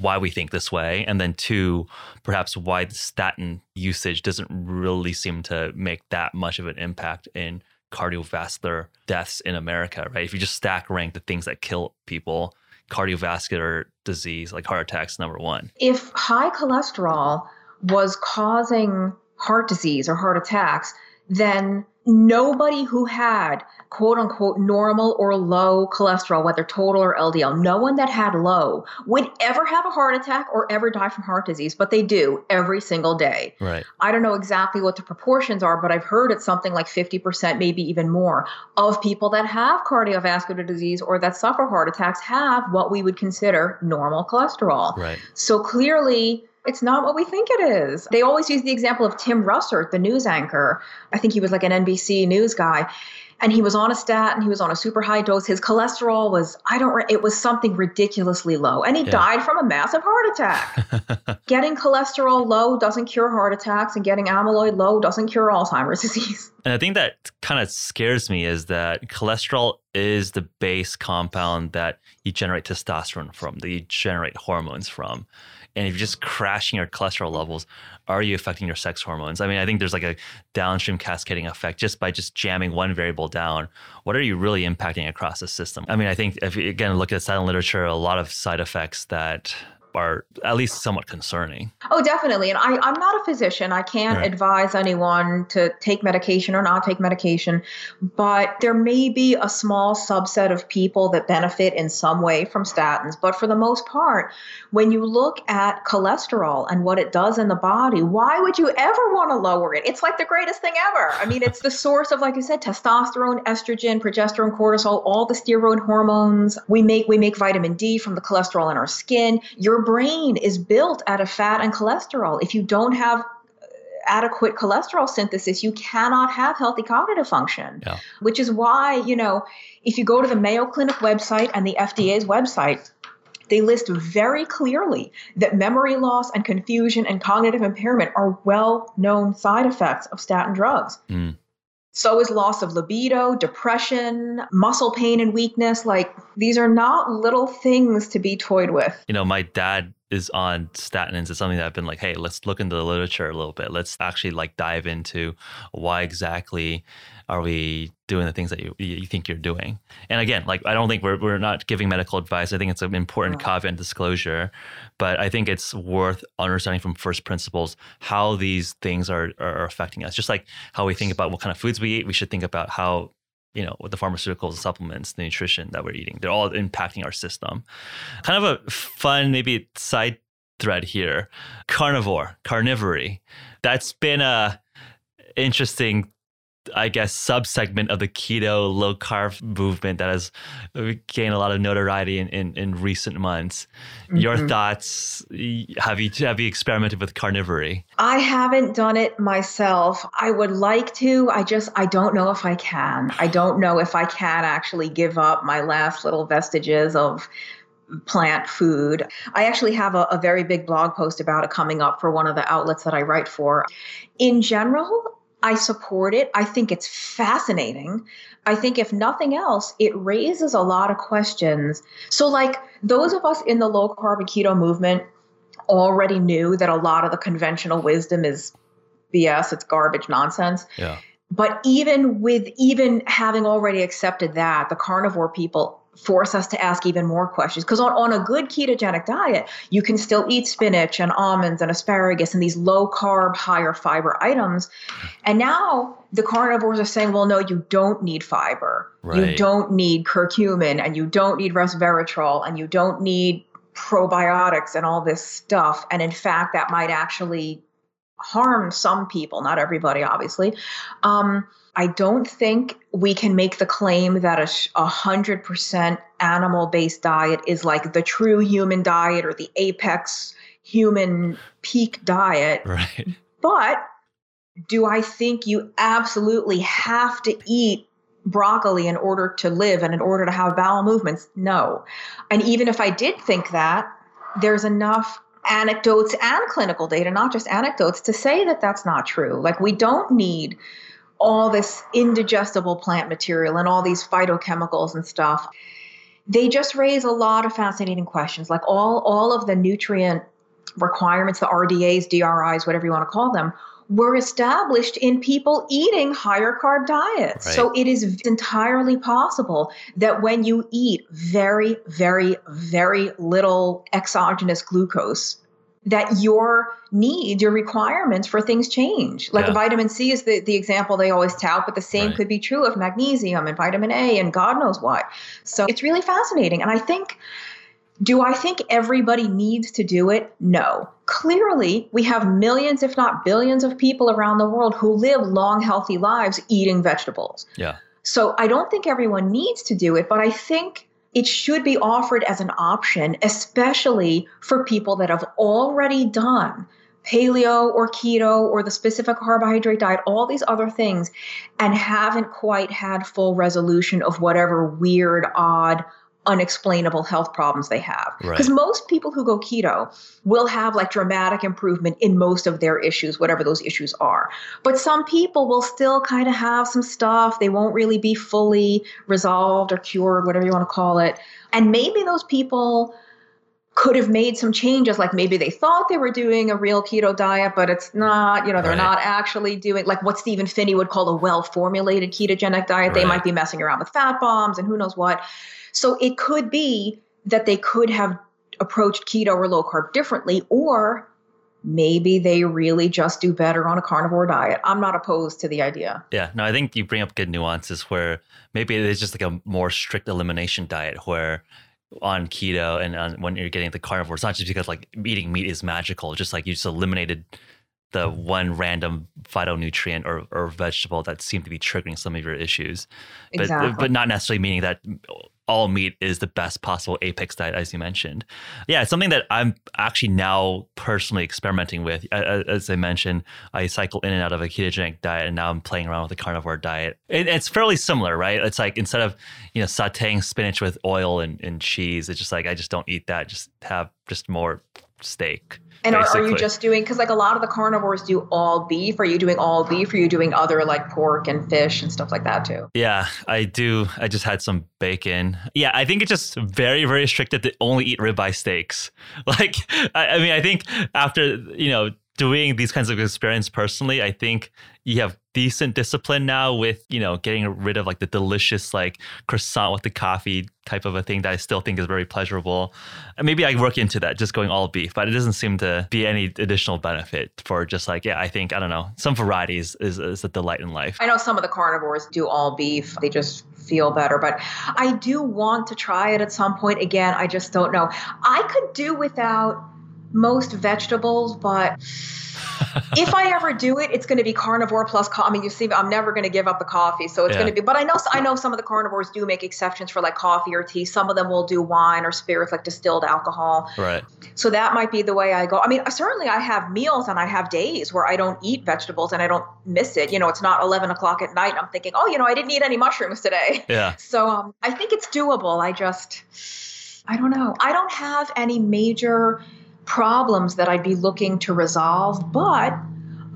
why we think this way. And then two, perhaps why the statin usage doesn't really seem to make that much of an impact in cardiovascular deaths in America, right? If you just stack rank the things that kill people, cardiovascular disease like heart attacks number one. If high cholesterol was causing heart disease or heart attacks, then nobody who had quote unquote normal or low cholesterol, whether total or LDL, no one that had low would ever have a heart attack or ever die from heart disease, but they do every single day. Right. I don't know exactly what the proportions are, but I've heard it's something like 50%, maybe even more, of people that have cardiovascular disease or that suffer heart attacks have what we would consider normal cholesterol. Right. So clearly, it's not what we think it is. They always use the example of Tim Russert, the news anchor. I think he was like an NBC news guy. and he was on a statin. He was on a super high dose. His cholesterol was, I don't, it was something ridiculously low. And he Yeah. died from a massive heart attack. getting cholesterol low doesn't cure heart attacks, and getting amyloid low doesn't cure Alzheimer's disease. And I think that kind of scares me is that cholesterol is the base compound that you generate testosterone from, that you generate hormones from. And if you're just crashing your cholesterol levels, are you affecting your sex hormones? I mean, I think there's like a downstream cascading effect just by just jamming one variable down. What are you really impacting across the system? I mean, I think if you again look at the silent literature, a lot of side effects that are at least somewhat concerning. Oh, definitely. And I, I'm not a physician. I can't Right. advise anyone to take medication or not take medication, but there may be a small subset of people that benefit in some way from statins. But for the most part, when you look at cholesterol and what it does in the body, why would you ever want to lower it? It's like the greatest thing ever. I mean, it's the source of, like you said, testosterone, estrogen, progesterone, cortisol, all the steroid hormones. We make we make vitamin D from the cholesterol in our skin. Your brain is built out of fat and cholesterol. If you don't have uh, adequate cholesterol synthesis, you cannot have healthy cognitive function. Yeah. Which is why, you know, if you go to the Mayo Clinic website and the FDA's website, they list very clearly that memory loss and confusion and cognitive impairment are well known side effects of statin drugs. Mm. So is loss of libido, depression, muscle pain and weakness. Like these are not little things to be toyed with. you know, my dad is on statins. It's something that I've been like, hey, let's look into the literature a little bit. Let's actually like dive into why exactly are we doing the things that you, you think you're doing. And again, like I don't think we're we're not giving medical advice. I think it's an important Right. caveat and disclosure, but I think it's worth understanding from first principles how these things are are affecting us. Just like how we think about what kind of foods we eat, we should think about how you know, with the pharmaceuticals, supplements, the nutrition that we're eating, they're all impacting our system. Kind of a fun, maybe side thread here carnivore, carnivory. That's been a interesting, I guess, subsegment of the keto low carb movement that has gained a lot of notoriety in, in, in recent months. Your Mhm. thoughts? Have you have you experimented with carnivory? I haven't done it myself. I would like to. I just I don't know if I can. I don't know if I can actually give up my last little vestiges of plant food. I actually have a, a very big blog post about it coming up for one of the outlets that I write for. In general, I support it. I think it's fascinating. I think, if nothing else, it raises a lot of questions. So, like those of us in the low carb and keto movement already knew that a lot of the conventional wisdom is BS, it's garbage nonsense. Yeah. But even with even having already accepted that, the carnivore people force us to ask even more questions. Because on, on a good ketogenic diet, you can still eat spinach and almonds and asparagus and these low carb, higher fiber items. And now the carnivores are saying, well, no, you don't need fiber. You don't need curcumin and you don't need resveratrol and you don't need probiotics and all this stuff. And in fact, that might actually harm some people, not everybody, obviously. Um, I don't think we can make the claim that a a hundred percent animal-based diet is like the true human diet or the apex human peak diet. Right. But do I think you absolutely have to eat broccoli in order to live and in order to have bowel movements? No. And even if I did think that, there's enough anecdotes and clinical data, not just anecdotes, to say that that's not true. Like, we don't need all this indigestible plant material and all these phytochemicals and stuff. They just raise a lot of fascinating questions. Like all all of the nutrient requirements, the RDAs, DRIs, whatever you want to call them, were established in people eating higher carb diets. Right. So it is entirely possible that when you eat very, very, very little exogenous glucose, that your needs, your requirements for things change. Like Yeah. vitamin C is the, the example they always tout, but the same Right. could be true of magnesium and vitamin A and God knows what. So it's really fascinating. And I think do I think everybody needs to do it? No. Clearly, we have millions, if not billions, of people around the world who live long, healthy lives eating vegetables. Yeah. So I don't think everyone needs to do it, but I think it should be offered as an option, especially for people that have already done paleo or keto or the specific carbohydrate diet, all these other things, and haven't quite had full resolution of whatever weird, odd, unexplainable health problems they have. Because right. most people who go keto will have like dramatic improvement in most of their issues, whatever those issues are. But some people will still kind of have some stuff. They won't really be fully resolved or cured, whatever you want to call it. And maybe those people could have made some changes like maybe they thought they were doing a real keto diet but it's not you know they're right. not actually doing like what Stephen Phinney would call a well formulated ketogenic diet right. they might be messing around with fat bombs and who knows what so it could be that they could have approached keto or low carb differently or maybe they really just do better on a carnivore diet. I'm not opposed to the idea. Yeah, no, I think you bring up good nuances where maybe it is just like a more strict elimination diet where on keto and on, when you're getting the carnivore, it's not just because like eating meat is magical. It's Just like you just eliminated the one random phytonutrient or, or vegetable that seemed to be triggering some of your issues, but exactly. but not necessarily meaning that all meat is the best possible apex diet, as you mentioned. Yeah, it's something that I'm actually now personally experimenting with. As I mentioned, I cycle in and out of a ketogenic diet, and now I'm playing around with a carnivore diet. it's fairly similar, right? It's like instead of you know sautéing spinach with oil and, and cheese, it's just like I just don't eat that. Just have just more steak. And are, are, you just doing because like a lot of the carnivores do all beef? Are you doing all beef? Are you doing other like pork and fish and stuff like that too? Yeah, I do. I just had some bacon. Yeah, I think it's just very very restricted to only eat ribeye steaks. Like, I, I mean, I think after you know doing these kinds of experience personally, I think you have decent discipline now with, you know, getting rid of like the delicious like croissant with the coffee type of a thing that I still think is very pleasurable. And maybe I work into that, just going all beef, but it doesn't seem to be any additional benefit for just like, yeah, I think, I don't know, some varieties is, is a delight in life. I know some of the carnivores do all beef. They just feel better, but I do want to try it at some point. Again, I just don't know. I could do without most vegetables, but if I ever do it, it's going to be carnivore plus coffee. I mean, you see, I'm never going to give up the coffee, so it's yeah. going to be. But I know, I know some of the carnivores do make exceptions for like coffee or tea. Some of them will do wine or spirits, like distilled alcohol. Right. So that might be the way I go. I mean, certainly I have meals and I have days where I don't eat vegetables and I don't miss it. You know, it's not 11 o'clock at night. And I'm thinking, oh, you know, I didn't eat any mushrooms today. Yeah. So um, I think it's doable. I just, I don't know. I don't have any major problems that I'd be looking to resolve, but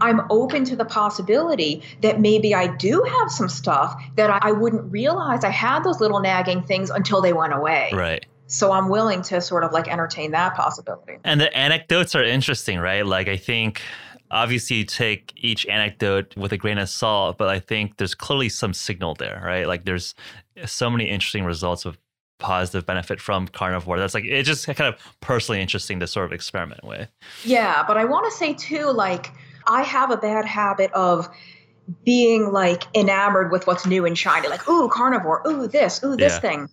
I'm open to the possibility that maybe I do have some stuff that I wouldn't realize I had those little nagging things until they went away. Right. So I'm willing to sort of like entertain that possibility. And the anecdotes are interesting, right? Like I think obviously you take each anecdote with a grain of salt, but I think there's clearly some signal there, right? Like there's so many interesting results of positive benefit from carnivore. That's like it's just kind of personally interesting to sort of experiment with. Yeah, but I want to say too, like I have a bad habit of being like enamored with what's new and shiny, like ooh carnivore, ooh this, ooh this yeah. thing,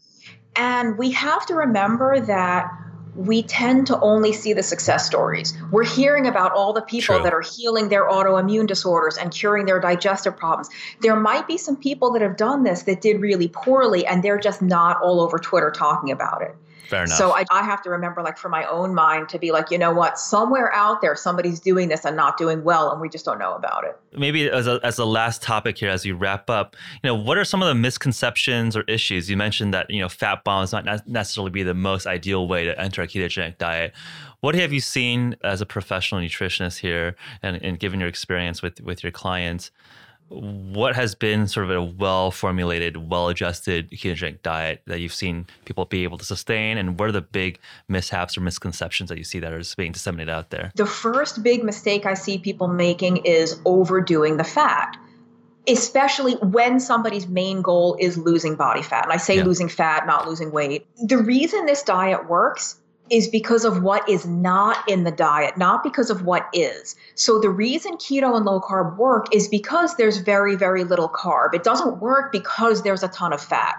and we have to remember that we tend to only see the success stories. We're hearing about all the people True. that are healing their autoimmune disorders and curing their digestive problems. There might be some people that have done this that did really poorly and they're just not all over Twitter talking about it. Fair enough. So I, I have to remember, like, for my own mind to be like, you know what, somewhere out there, somebody's doing this and not doing well, and we just don't know about it. Maybe as a, as a last topic here, as you wrap up, you know, what are some of the misconceptions or issues? You mentioned that, you know, fat bombs might not necessarily be the most ideal way to enter a ketogenic diet. What have you seen as a professional nutritionist here and, and given your experience with, with your clients? What has been sort of a well formulated, well adjusted ketogenic diet that you've seen people be able to sustain? And what are the big mishaps or misconceptions that you see that are just being disseminated out there? The first big mistake I see people making is overdoing the fat. Especially when somebody's main goal is losing body fat. And I say yeah. losing fat, not losing weight. The reason this diet works is because of what is not in the diet, not because of what is. So the reason keto and low carb work is because there's very, very little carb. It doesn't work because there's a ton of fat.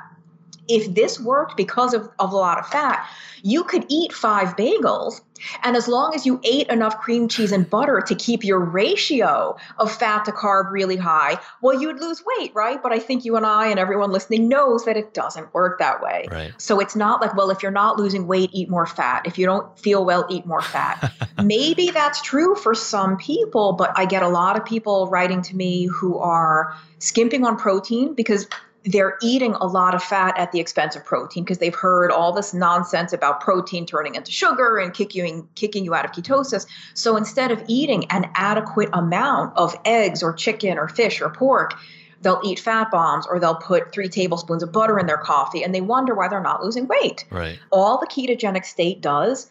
If this worked because of, of a lot of fat, you could eat five bagels. And as long as you ate enough cream cheese and butter to keep your ratio of fat to carb really high, well, you'd lose weight, right? But I think you and I and everyone listening knows that it doesn't work that way. Right. So it's not like, well, if you're not losing weight, eat more fat. If you don't feel well, eat more fat. Maybe that's true for some people, but I get a lot of people writing to me who are skimping on protein because they're eating a lot of fat at the expense of protein because they've heard all this nonsense about protein turning into sugar and kicking you, kicking you out of ketosis. So instead of eating an adequate amount of eggs or chicken or fish or pork, they'll eat fat bombs or they'll put three tablespoons of butter in their coffee and they wonder why they're not losing weight. Right. All the ketogenic state does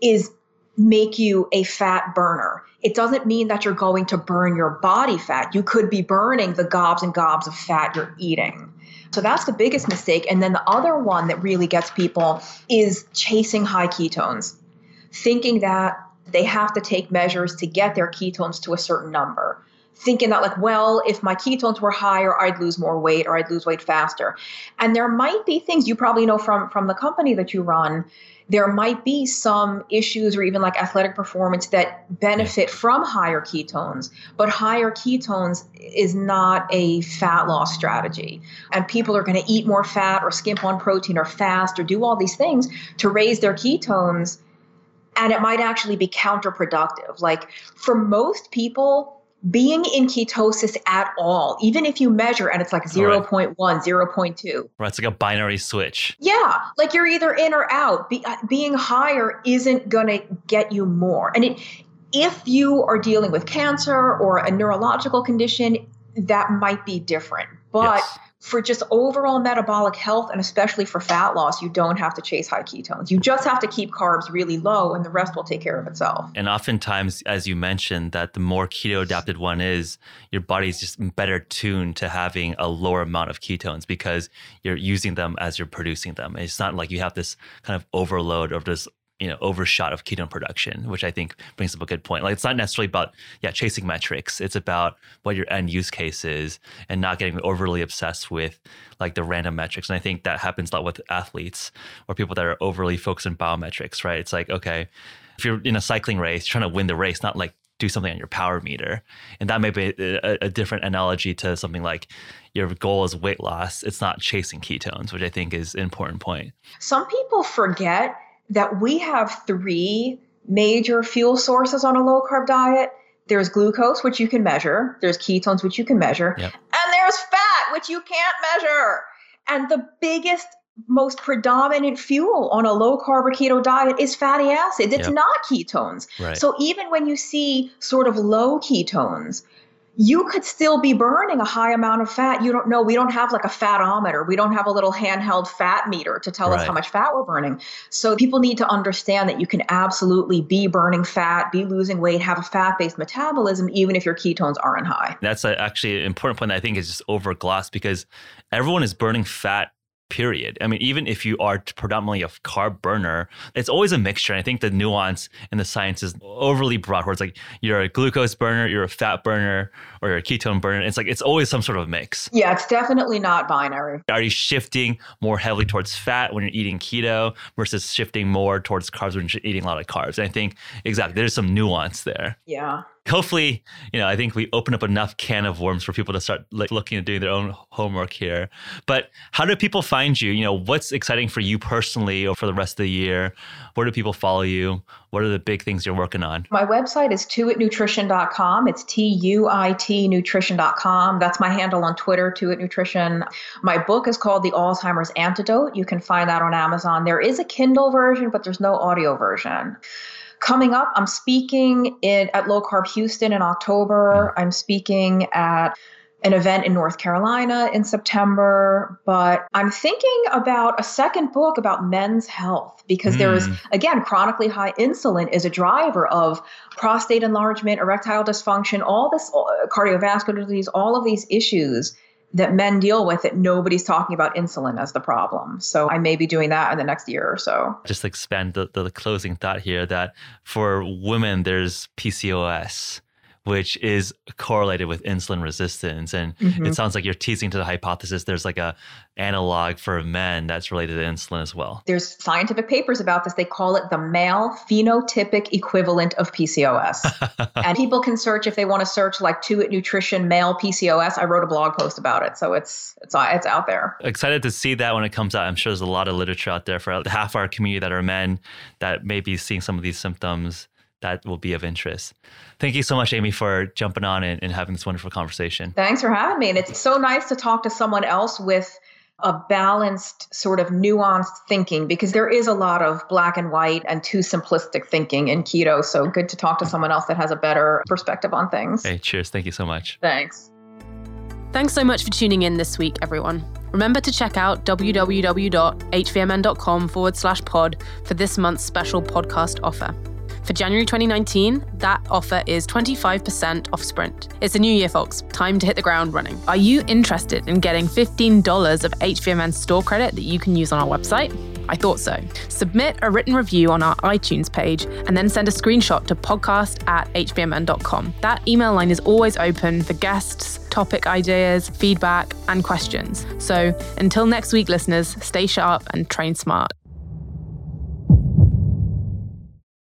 is make you a fat burner. It doesn't mean that you're going to burn your body fat. You could be burning the gobs and gobs of fat you're eating. So that's the biggest mistake. And then the other one that really gets people is chasing high ketones, thinking that they have to take measures to get their ketones to a certain number. Thinking that, like, well, if my ketones were higher, I'd lose more weight or I'd lose weight faster. And there might be things you probably know from, from the company that you run there might be some issues or even like athletic performance that benefit from higher ketones, but higher ketones is not a fat loss strategy. And people are going to eat more fat or skimp on protein or fast or do all these things to raise their ketones. And it might actually be counterproductive. Like for most people, being in ketosis at all, even if you measure and it's like 0. Right. 0.1, 0.2. Right, it's like a binary switch. Yeah, like you're either in or out. Be, uh, being higher isn't going to get you more. And it, if you are dealing with cancer or a neurological condition, that might be different. But yes for just overall metabolic health and especially for fat loss, you don't have to chase high ketones. You just have to keep carbs really low and the rest will take care of itself. And oftentimes, as you mentioned, that the more keto adapted one is, your body's just better tuned to having a lower amount of ketones because you're using them as you're producing them. It's not like you have this kind of overload of this you know overshot of ketone production, which I think brings up a good point. Like it's not necessarily about yeah chasing metrics. It's about what your end use case is and not getting overly obsessed with like the random metrics. And I think that happens a lot with athletes or people that are overly focused on biometrics. Right? It's like okay, if you're in a cycling race, trying to win the race, not like do something on your power meter. And that may be a, a, different analogy to something like your goal is weight loss. It's not chasing ketones, which I think is an important point. Some people forget that we have three major fuel sources on a low carb diet. There's glucose, which you can measure. There's ketones, which you can measure. Yep. And there's fat, which you can't measure. And the biggest, most predominant fuel on a low carb or keto diet is fatty acids. It's yep. not ketones. Right. So even when you see sort of low ketones, you could still be burning a high amount of fat. You don't know. We don't have like a fatometer. We don't have a little handheld fat meter to tell right. us how much fat we're burning. So people need to understand that you can absolutely be burning fat, be losing weight, have a fat based metabolism, even if your ketones aren't high. That's a, actually an important point that I think is just overglossed because everyone is burning fat period. I mean, even if you are predominantly a carb burner, it's always a mixture. And I think the nuance in the science is overly broad, where it's like you're a glucose burner, you're a fat burner, or you're a ketone burner. It's like it's always some sort of mix. Yeah, it's definitely not binary. Are you shifting more heavily towards fat when you're eating keto versus shifting more towards carbs when you're eating a lot of carbs? And I think exactly there's some nuance there. Yeah hopefully, you know, I think we open up enough can of worms for people to start like looking at doing their own homework here. But how do people find you? You know, what's exciting for you personally or for the rest of the year? Where do people follow you? What are the big things you're working on? My website is tuitnutrition.com. It's T U I T nutrition.com. That's my handle on Twitter, Tuit Nutrition. My book is called The Alzheimer's Antidote. You can find that on Amazon. There is a Kindle version, but there's no audio version. Coming up, I'm speaking in, at Low Carb Houston in October. I'm speaking at an event in North Carolina in September, but I'm thinking about a second book about men's health because mm. there is, hmm. again, chronically high insulin is a driver of prostate enlargement, erectile dysfunction, all this uh, cardiovascular disease, all of these issues that men deal with that nobody's talking about insulin as the problem. So I may be doing that in the next year or so. Just expand the, the closing thought here that for women, there's PCOS, which is correlated with insulin resistance. And mm-hmm. it sounds like you're teasing to the hypothesis there's like a analog for men that's related to insulin as well. There's scientific papers about this. They call it the male phenotypic equivalent of PCOS. and people can search if they want to search like Tuit Nutrition male PCOS. I wrote a blog post about it, so it's it's it's out there. Excited to see that when it comes out. I'm sure there's a lot of literature out there for half our community that are men that may be seeing some of these symptoms that will be of interest. Thank you so much, Amy, for jumping on and, and having this wonderful conversation. Thanks for having me. And it's so nice to talk to someone else with a balanced sort of nuanced thinking because there is a lot of black and white and too simplistic thinking in keto. So good to talk to someone else that has a better perspective on things. Hey, cheers. Thank you so much. Thanks. Thanks so much for tuning in this week, everyone. Remember to check out www.hvmn.com forward slash pod for this month's special podcast offer. For January 2019, that offer is 25% off Sprint. It's a new year, folks. Time to hit the ground running. Are you interested in getting $15 of HVMN store credit that you can use on our website? I thought so. Submit a written review on our iTunes page and then send a screenshot to podcast at hvmn.com. That email line is always open for guests, topic ideas, feedback, and questions. So until next week, listeners, stay sharp and train smart.